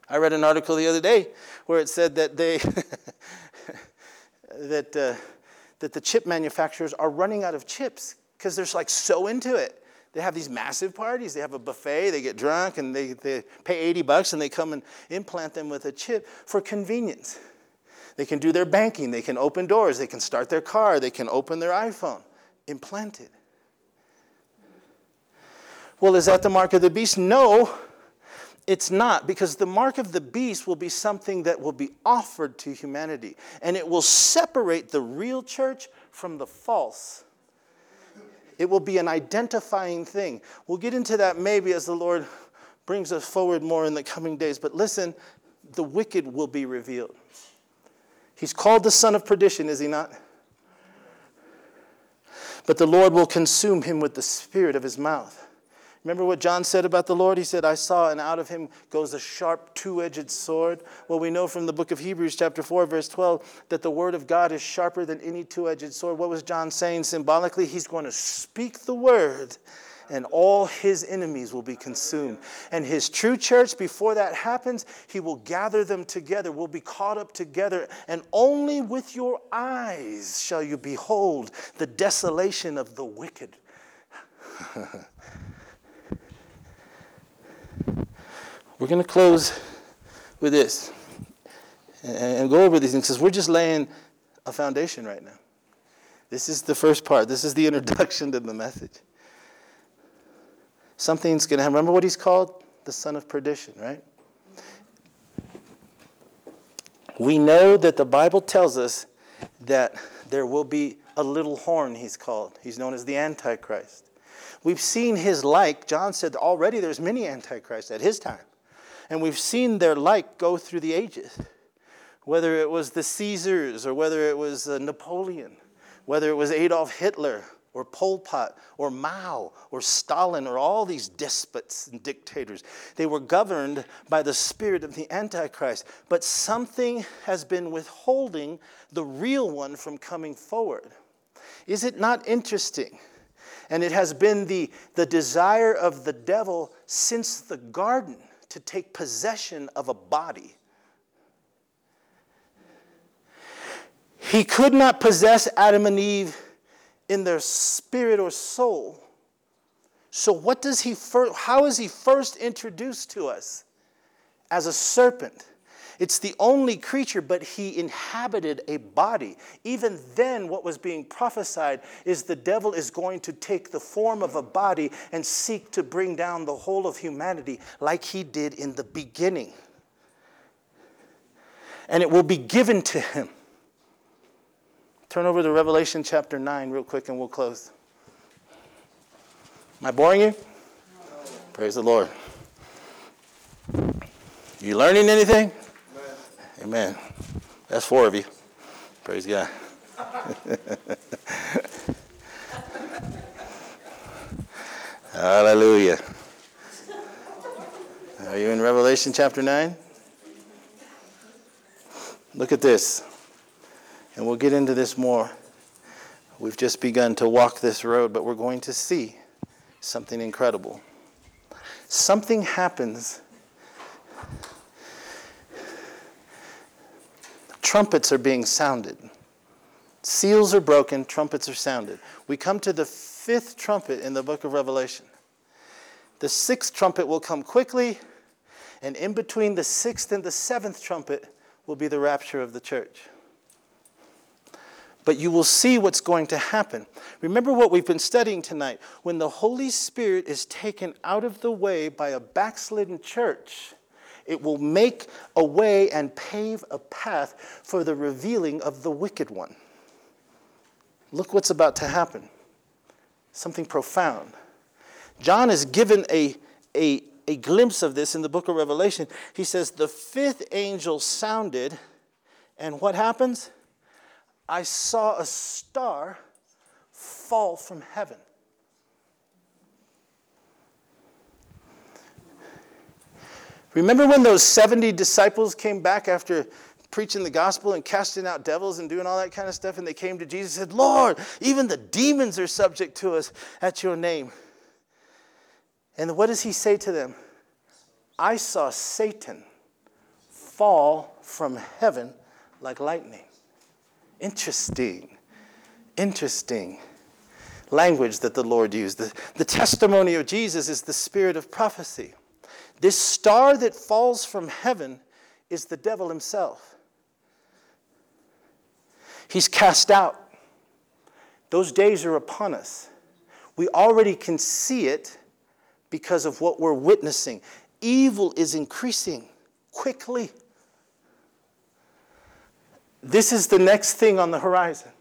I read an article the other day where it said that they that uh, that the chip manufacturers are running out of chips because they're like so into it. They have these massive parties. They have a buffet. They get drunk and they, they pay 80 bucks and they come and implant them with a chip for convenience. They can do their banking. They can open doors. They can start their car. They can open their iPhone. Implanted. Well, is that the mark of the beast? No, it's not, because the mark of the beast will be something that will be offered to humanity, and it will separate the real church from the false. It will be an identifying thing. We'll get into that maybe as the Lord brings us forward more in the coming days. But listen, the wicked will be revealed. He's called the son of perdition, is he not? But the Lord will consume him with the spirit of his mouth. Remember what John said about the Lord? He said, I saw, and out of him goes a sharp, two edged sword. Well, we know from the book of Hebrews, chapter 4, verse 12, that the word of God is sharper than any two edged sword. What was John saying symbolically? He's going to speak the word, and all his enemies will be consumed. And his true church, before that happens, he will gather them together, will be caught up together, and only with your eyes shall you behold the desolation of the wicked. We're going to close with this and, go over these things because we're just laying a foundation right now. This is the first part. This is the introduction to the message. Something's going to happen. Remember what he's called? The son of perdition, right? We know that the Bible tells us that there will be a little horn, he's called. He's known as the Antichrist. We've seen his like. John said already there's many Antichrists at his time. And we've seen their like go through the ages, whether it was the Caesars or whether it was uh, Napoleon, whether it was Adolf Hitler or Pol Pot or Mao or Stalin or all these despots and dictators. They were governed by the spirit of the Antichrist. But something has been withholding the real one from coming forward. Is it not interesting? And it has been the, the desire of the devil since the garden to take possession of a body. He could not possess Adam and Eve in their spirit or soul. So what does he first, how is he first introduced to us? As a serpent. It's the only creature, but he inhabited a body. Even then, what was being prophesied is the devil is going to take the form of a body and seek to bring down the whole of humanity like he did in the beginning. And it will be given to him. Turn over to Revelation chapter 9 real quick and we'll close. Am I boring you? No. Praise the Lord. You learning anything? Amen. That's four of you. Praise God. Hallelujah. Are you in Revelation chapter 9? Look at this. And we'll get into this more. We've just begun to walk this road, but we're going to see something incredible. Something happens trumpets are being sounded. Seals are broken, trumpets are sounded. We come to the fifth trumpet in the book of Revelation. The sixth trumpet will come quickly, and in between the sixth and the seventh trumpet will be the rapture of the church. But you will see what's going to happen. Remember what we've been studying tonight. When the Holy Spirit is taken out of the way by a backslidden church, It will make a way and pave a path for the revealing of the wicked one. Look what's about to happen. Something profound. John is given a, a, a glimpse of this in the book of Revelation. He says, The fifth angel sounded, and what happens? I saw a star fall from heaven. Remember when those 70 disciples came back after preaching the gospel and casting out devils and doing all that kind of stuff, and they came to Jesus and said, Lord, even the demons are subject to us at your name. And what does he say to them? I saw Satan fall from heaven like lightning. Interesting. Interesting language that the Lord used. The, the testimony of Jesus is the spirit of prophecy. This star that falls from heaven is the devil himself. He's cast out. Those days are upon us. We already can see it because of what we're witnessing. Evil is increasing quickly. This is the next thing on the horizon.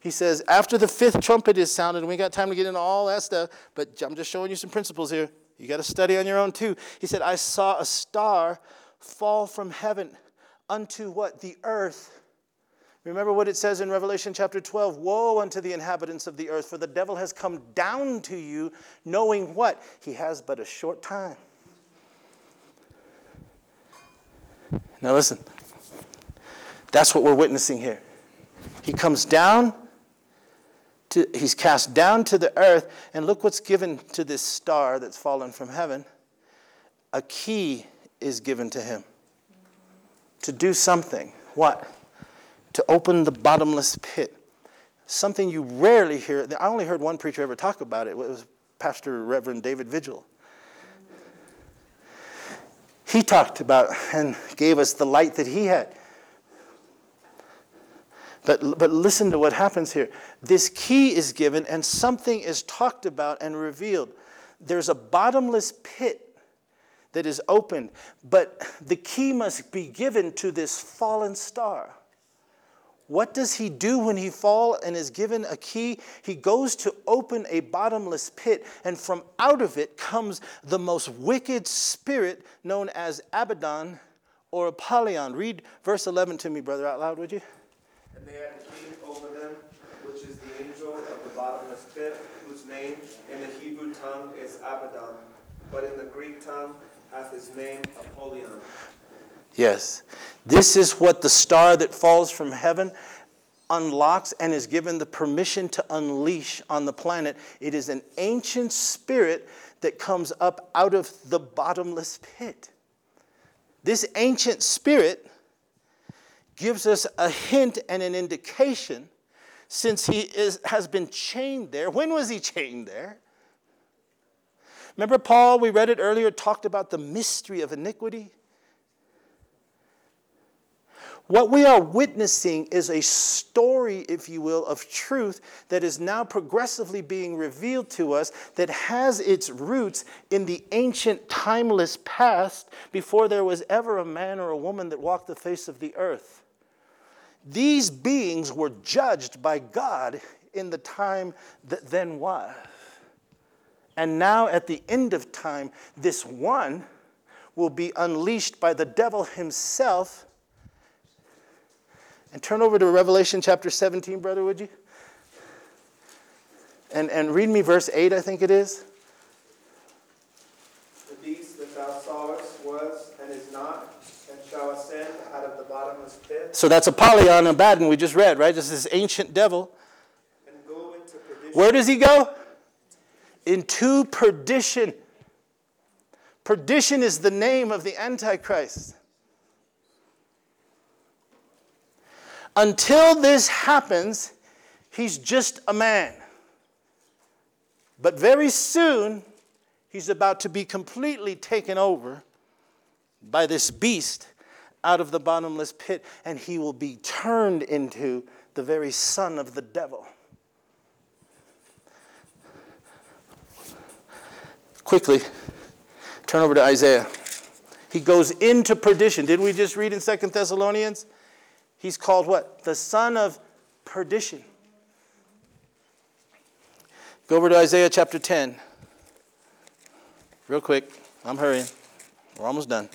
He says, after the fifth trumpet is sounded, and we got time to get into all that stuff, but I'm just showing you some principles here. You got to study on your own too. He said, I saw a star fall from heaven unto what? The earth. Remember what it says in Revelation chapter 12 Woe unto the inhabitants of the earth, for the devil has come down to you, knowing what? He has but a short time. Now listen, that's what we're witnessing here. He comes down to, he's cast down to the earth, and look what's given to this star that's fallen from heaven. A key is given to him to do something. What? To open the bottomless pit. Something you rarely hear. I only heard one preacher ever talk about it. It was Pastor Reverend David Vigil. He talked about and gave us the light that he had. But, but listen to what happens here. This key is given, and something is talked about and revealed. There's a bottomless pit that is opened, but the key must be given to this fallen star. What does he do when he fall and is given a key? He goes to open a bottomless pit, and from out of it comes the most wicked spirit known as Abaddon or Apollyon. Read verse 11 to me, brother, out loud, would you? And they had a king over them, which is the angel of the bottomless pit, whose name in the Hebrew tongue is Abaddon, but in the Greek tongue hath his name Apollyon. Yes. This is what the star that falls from heaven unlocks and is given the permission to unleash on the planet. It is an ancient spirit that comes up out of the bottomless pit. This ancient spirit gives us a hint and an indication since he is, has been chained there. When was he chained there? Remember, Paul, we read it earlier, talked about the mystery of iniquity? What we are witnessing is a story, if you will, of truth that is now progressively being revealed to us that has its roots in the ancient, timeless past before there was ever a man or a woman that walked the face of the earth. These beings were judged by God in the time that then was. And now, at the end of time, this one will be unleashed by the devil himself. And turn over to Revelation chapter 17, brother, would you? And, and read me verse 8, I think it is. The beast that thou sawest was and is not, and shall ascend out of the bottomless pit, So that's Apollyon Abaddon we just read, right? This is this ancient devil. Where does he go? Into perdition. Perdition is the name of the Antichrist. Until this happens, he's just a man. But very soon, he's about to be completely taken over by this beast out of the bottomless pit, and he will be turned into the very son of the devil. Quickly, turn over to Isaiah. He goes into perdition. Didn't we just read in Second Thessalonians? He's called what? The son of perdition. Go over to Isaiah chapter 10. Real quick. I'm hurrying. We're almost done.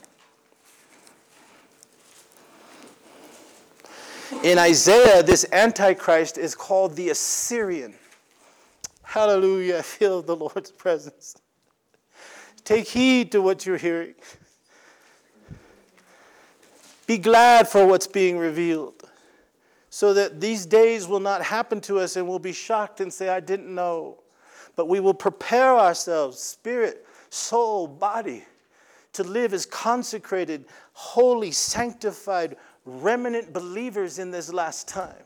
In Isaiah, this Antichrist is called the Assyrian. Hallelujah. I feel the Lord's presence. Take heed to what you're hearing. Be glad for what's being revealed so that these days will not happen to us and we'll be shocked and say, I didn't know. But we will prepare ourselves, spirit, soul, body, to live as consecrated, holy, sanctified, remnant believers in this last time.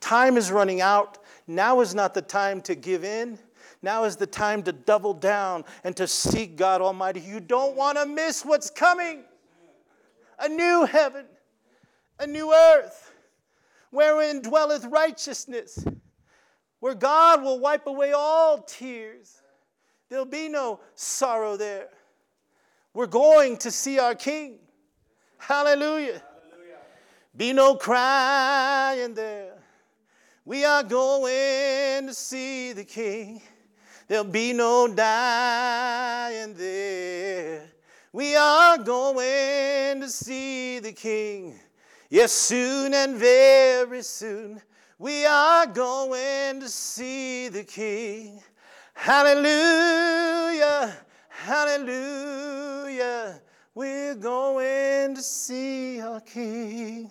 Time is running out. Now is not the time to give in. Now is the time to double down and to seek God Almighty. You don't want to miss what's coming a new heaven, a new earth, wherein dwelleth righteousness, where God will wipe away all tears. There'll be no sorrow there. We're going to see our King. Hallelujah. Hallelujah. Be no crying there. We are going to see the King. There'll be no dying there. We are going to see the King. Yes, soon and very soon. We are going to see the King. Hallelujah. Hallelujah. We're going to see our King.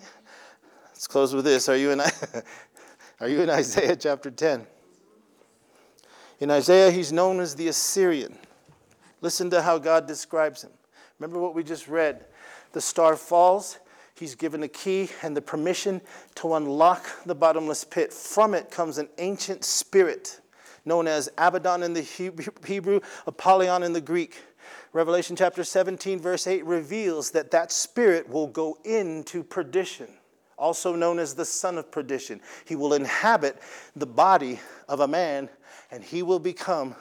Let's close with this. Are you in, are you in Isaiah chapter 10? In Isaiah, he's known as the Assyrian. Listen to how God describes him. Remember what we just read. The star falls, he's given a key and the permission to unlock the bottomless pit. From it comes an ancient spirit known as Abaddon in the Hebrew, Apollyon in the Greek. Revelation chapter 17, verse 8 reveals that that spirit will go into perdition, also known as the son of perdition. He will inhabit the body of a man and he will become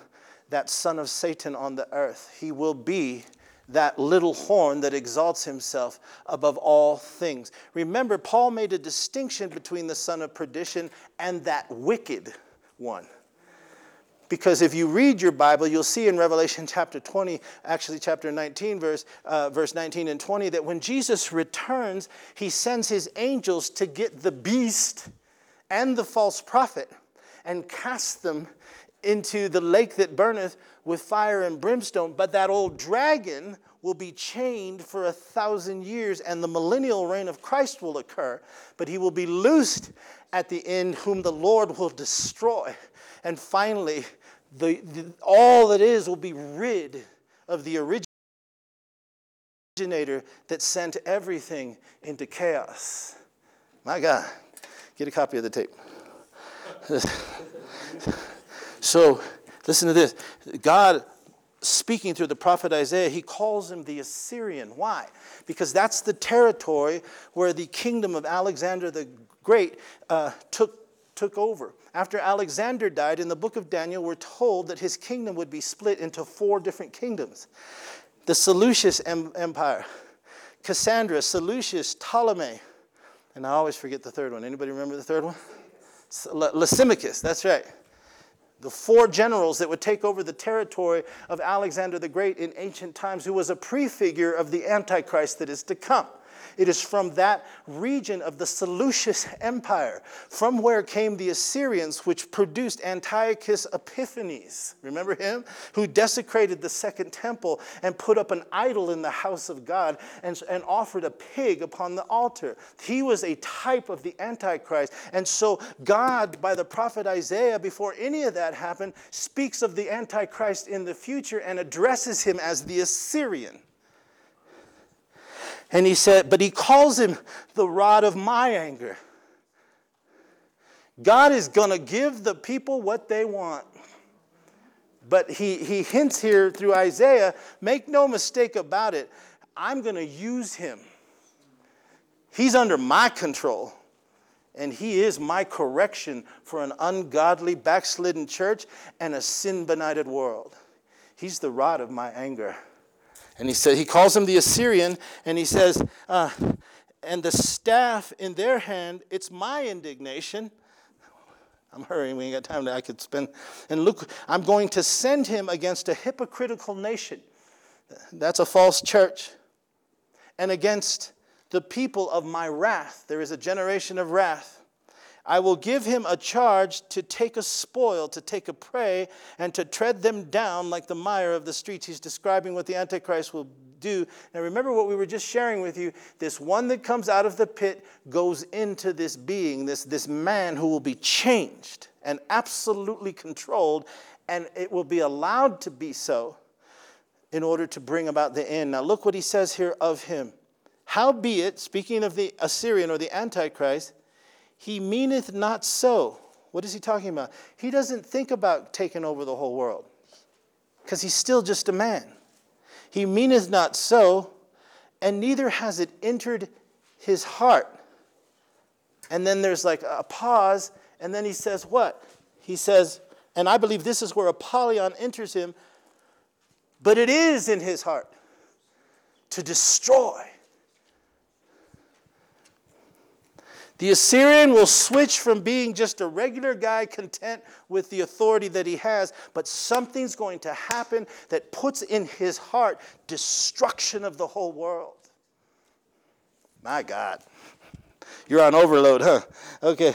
that son of Satan on the earth. He will be that little horn that exalts himself above all things. Remember, Paul made a distinction between the son of perdition and that wicked one. Because if you read your Bible, you'll see in Revelation chapter 20, actually chapter 19, verse, uh, verse 19 and 20, that when Jesus returns, he sends his angels to get the beast and the false prophet and cast them into the lake that burneth with fire and brimstone. But that old dragon will be chained for a thousand years, and the millennial reign of Christ will occur. But he will be loosed at the end, whom the Lord will destroy. And finally, the, the all that is will be rid of the originator that sent everything into chaos. My God, get a copy of the tape. So, listen to this. God, speaking through the prophet Isaiah, he calls him the Assyrian. Why? Because that's the territory where the kingdom of Alexander the Great uh, took, took over. After Alexander died, in the book of Daniel, we're told that his kingdom would be split into four different kingdoms the Seleucus Empire, Cassandra, Seleucus, Ptolemy, and I always forget the third one. Anybody remember the third one? Lysimachus, that's right the four generals that would take over the territory of Alexander the Great in ancient times, who was a prefigure of the Antichrist that is to come. It is from that region of the Seleucus Empire, from where came the Assyrians, which produced Antiochus Epiphanes. Remember him? Who desecrated the second temple and put up an idol in the house of God and, and offered a pig upon the altar. He was a type of the Antichrist. And so, God, by the prophet Isaiah, before any of that happened, speaks of the Antichrist in the future and addresses him as the Assyrian. And he said, but he calls him the rod of my anger. God is going to give the people what they want. But he, he hints here through Isaiah make no mistake about it, I'm going to use him. He's under my control. And he is my correction for an ungodly, backslidden church and a sin benighted world. He's the rod of my anger. And he said he calls him the Assyrian, and he says, uh, and the staff in their hand, it's my indignation. I'm hurrying, we ain't got time that I could spend. And look, I'm going to send him against a hypocritical nation. That's a false church. And against the people of my wrath. There is a generation of wrath. I will give him a charge to take a spoil, to take a prey, and to tread them down like the mire of the streets. He's describing what the Antichrist will do. Now, remember what we were just sharing with you. This one that comes out of the pit goes into this being, this, this man who will be changed and absolutely controlled, and it will be allowed to be so in order to bring about the end. Now, look what he says here of him. Howbeit, speaking of the Assyrian or the Antichrist, he meaneth not so. What is he talking about? He doesn't think about taking over the whole world because he's still just a man. He meaneth not so, and neither has it entered his heart. And then there's like a pause, and then he says, What? He says, and I believe this is where Apollyon enters him, but it is in his heart to destroy The Assyrian will switch from being just a regular guy content with the authority that he has, but something's going to happen that puts in his heart destruction of the whole world. My God. You're on overload, huh? Okay.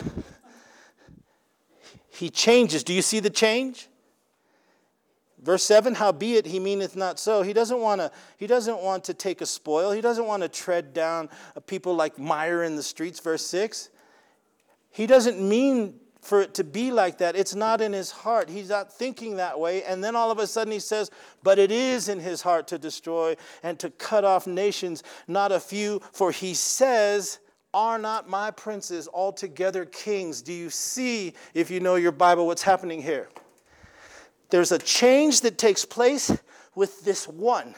He changes. Do you see the change? Verse 7, howbeit he meaneth not so. He doesn't want to, he doesn't want to take a spoil. He doesn't want to tread down people like mire in the streets. Verse 6. He doesn't mean for it to be like that. It's not in his heart. He's not thinking that way. And then all of a sudden he says, But it is in his heart to destroy and to cut off nations, not a few. For he says, Are not my princes altogether kings? Do you see, if you know your Bible, what's happening here? There's a change that takes place with this one.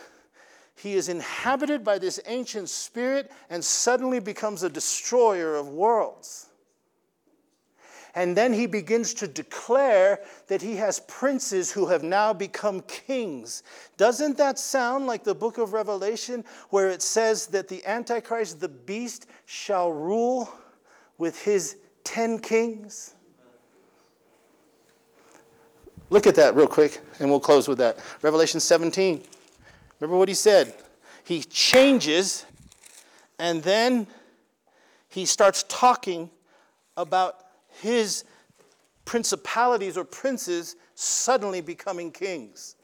He is inhabited by this ancient spirit and suddenly becomes a destroyer of worlds. And then he begins to declare that he has princes who have now become kings. Doesn't that sound like the book of Revelation where it says that the Antichrist, the beast, shall rule with his ten kings? Look at that real quick, and we'll close with that. Revelation 17. Remember what he said? He changes, and then he starts talking about his principalities or princes suddenly becoming kings.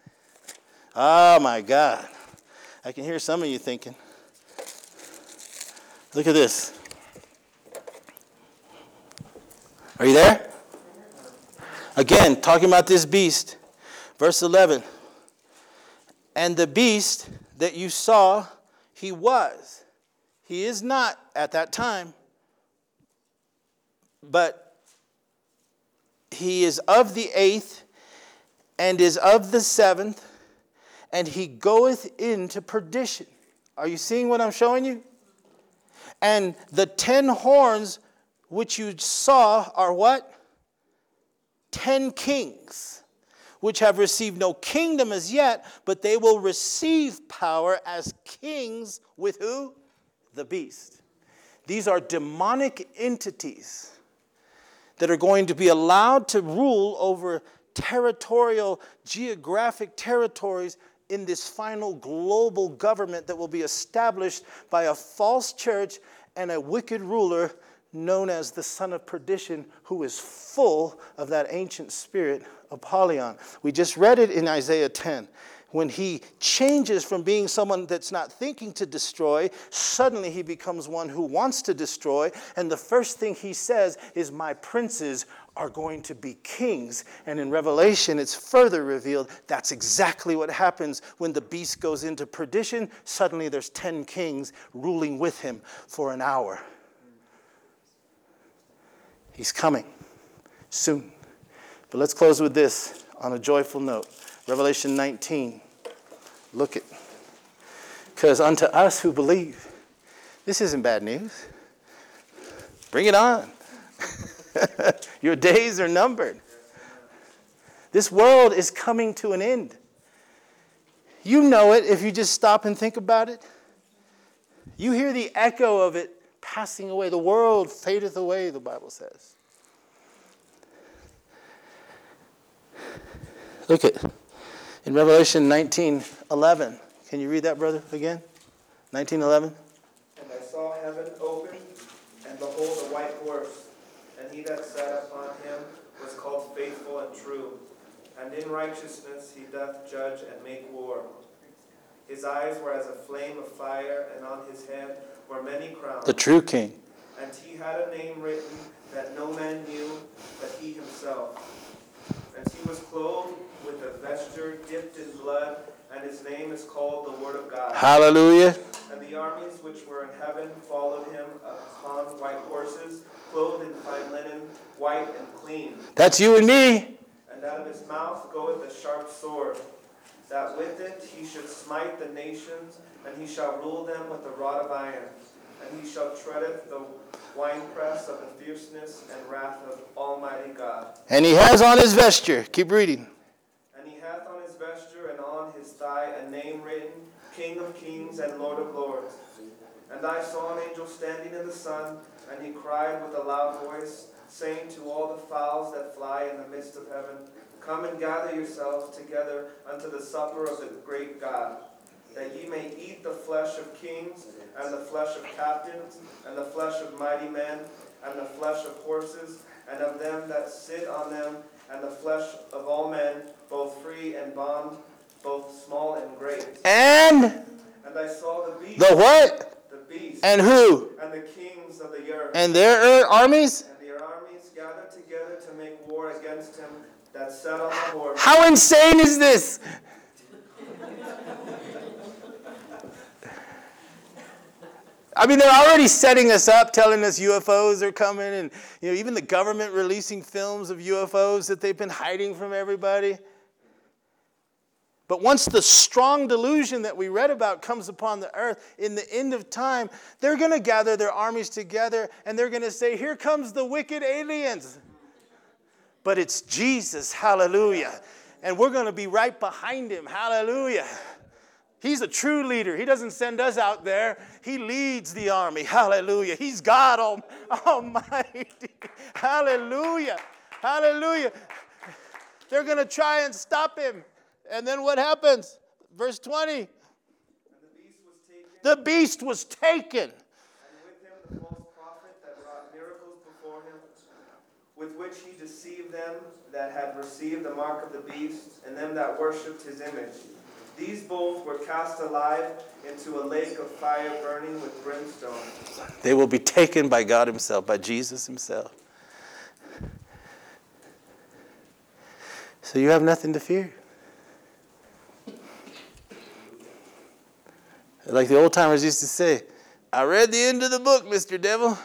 Oh my God. I can hear some of you thinking. Look at this. Are you there? Again, talking about this beast, verse 11. And the beast that you saw, he was. He is not at that time, but he is of the eighth and is of the seventh, and he goeth into perdition. Are you seeing what I'm showing you? And the ten horns which you saw are what? Ten kings, which have received no kingdom as yet, but they will receive power as kings with who? The beast. These are demonic entities that are going to be allowed to rule over territorial, geographic territories in this final global government that will be established by a false church and a wicked ruler known as the son of perdition, who is full of that ancient spirit, Apollyon. We just read it in Isaiah 10. When he changes from being someone that's not thinking to destroy, suddenly he becomes one who wants to destroy. And the first thing he says is, My princes are going to be kings. And in Revelation, it's further revealed that's exactly what happens when the beast goes into perdition. Suddenly there's 10 kings ruling with him for an hour. He's coming soon. But let's close with this on a joyful note. Revelation 19. Look it. Because unto us who believe, this isn't bad news. Bring it on. Your days are numbered. This world is coming to an end. You know it if you just stop and think about it. You hear the echo of it passing away. The world fadeth away, the Bible says. Look at in Revelation 19 11. Can you read that, brother, again? 1911. And I saw heaven open, and behold, a white horse, and he that sat upon him was called faithful and true. And in righteousness he doth judge and make war. His eyes were as a flame of fire, and on his head were many crowns. The true king. And he had a name written that no man knew but he himself. And he was clothed with a vesture dipped in blood, and his name is called the Word of God. Hallelujah. And the armies which were in heaven followed him upon white horses, clothed in fine linen, white and clean. That's you and me. And out of his mouth goeth a sharp sword, that with it he should smite the nations, and he shall rule them with a rod of iron. And he shall treadeth the winepress of the fierceness and wrath of Almighty God. And he has on his vesture. Keep reading. And he hath on his vesture and on his thigh a name written, King of kings and Lord of lords. And I saw an angel standing in the sun, and he cried with a loud voice, saying to all the fowls that fly in the midst of heaven, Come and gather yourselves together unto the supper of the great God, that ye may eat the flesh of kings, and the flesh of captains, and the flesh of mighty men, and the flesh of horses, and of them that sit on them, and the flesh of all men, both free and bond, both small and great. And And I saw the beast, the what? the beast, And who? and the kings of the earth, And their er, armies? and their armies gathered together to make war against him that sat on the horse. How insane is this? I mean, they're already setting us up, telling us UFOs are coming, and you know, even the government releasing films of UFOs that they've been hiding from everybody. But once the strong delusion that we read about comes upon the earth in the end of time, they're going to gather their armies together and they're going to say, Here comes the wicked aliens. But it's Jesus, hallelujah. And we're going to be right behind him, hallelujah. He's a true leader. He doesn't send us out there. He leads the army. Hallelujah. He's God Almighty. Hallelujah. Hallelujah. They're going to try and stop him. And then what happens? Verse 20 And the beast was taken, the beast was taken. and with him the false prophet that wrought miracles before him, with which he deceived them that had received the mark of the beast, and them that worshipped his image. These both were cast alive into a lake of fire burning with brimstone. They will be taken by God Himself, by Jesus Himself. So you have nothing to fear. Like the old timers used to say, I read the end of the book, Mr. Devil,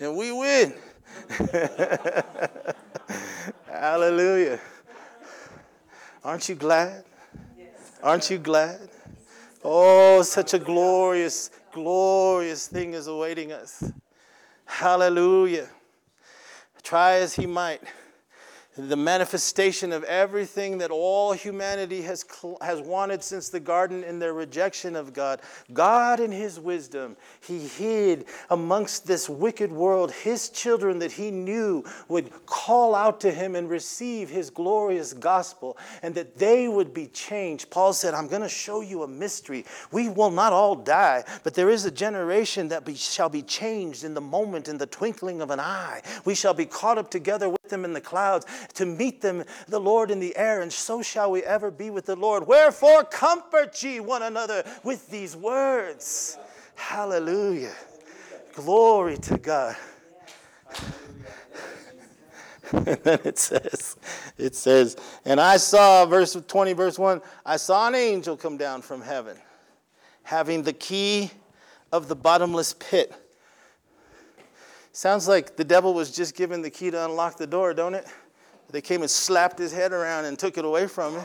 and we win. Hallelujah. Aren't you glad? Aren't you glad? Oh, such a glorious, glorious thing is awaiting us. Hallelujah. Try as he might, the manifestation of everything that all humanity has, has wanted since the garden in their rejection of God. God, in his wisdom, he hid amongst this wicked world his children that he knew would call out to him and receive his glorious gospel and that they would be changed. Paul said, I'm going to show you a mystery. We will not all die, but there is a generation that be, shall be changed in the moment, in the twinkling of an eye. We shall be caught up together with them in the clouds to meet them, the Lord in the air, and so shall we ever be with the Lord. Wherefore, comfort ye one another with these words. Hallelujah. Glory to God. and then it says, it says, and I saw, verse 20, verse 1, I saw an angel come down from heaven, having the key of the bottomless pit. Sounds like the devil was just given the key to unlock the door, don't it? They came and slapped his head around and took it away from him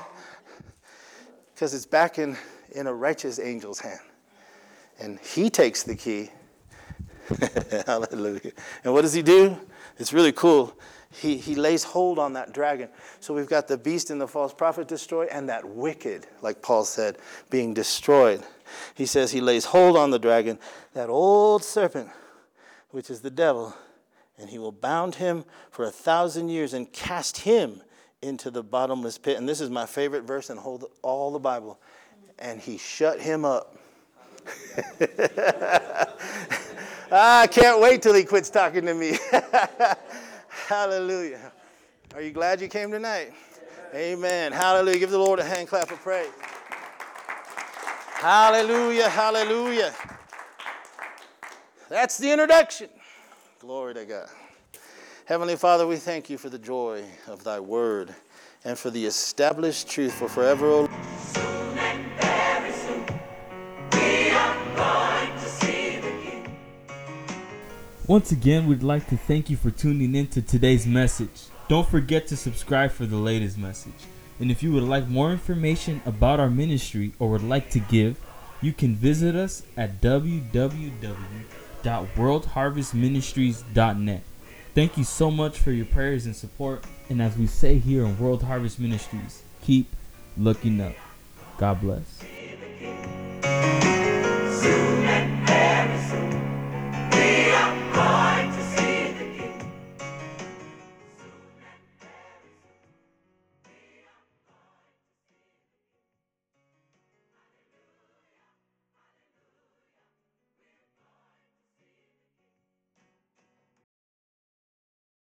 because it's back in, in a righteous angel's hand. And he takes the key. Hallelujah. And what does he do? It's really cool. he, he lays hold on that dragon. So we've got the beast and the false prophet destroyed, and that wicked, like Paul said, being destroyed. He says he lays hold on the dragon, that old serpent, which is the devil, and he will bound him for a thousand years and cast him into the bottomless pit. And this is my favorite verse in all the Bible. And he shut him up. Ah, I can't wait till he quits talking to me. Hallelujah. Are you glad you came tonight? Amen. Hallelujah. Give the Lord a hand clap of praise. Hallelujah. Hallelujah. That's the introduction. Glory to God. Heavenly Father, we thank you for the joy of thy word and for the established truth for forever. O Once again, we'd like to thank you for tuning in to today's message. Don't forget to subscribe for the latest message. And if you would like more information about our ministry or would like to give, you can visit us at www.worldharvestministries.net. Thank you so much for your prayers and support. And as we say here in World Harvest Ministries, keep looking up. God bless.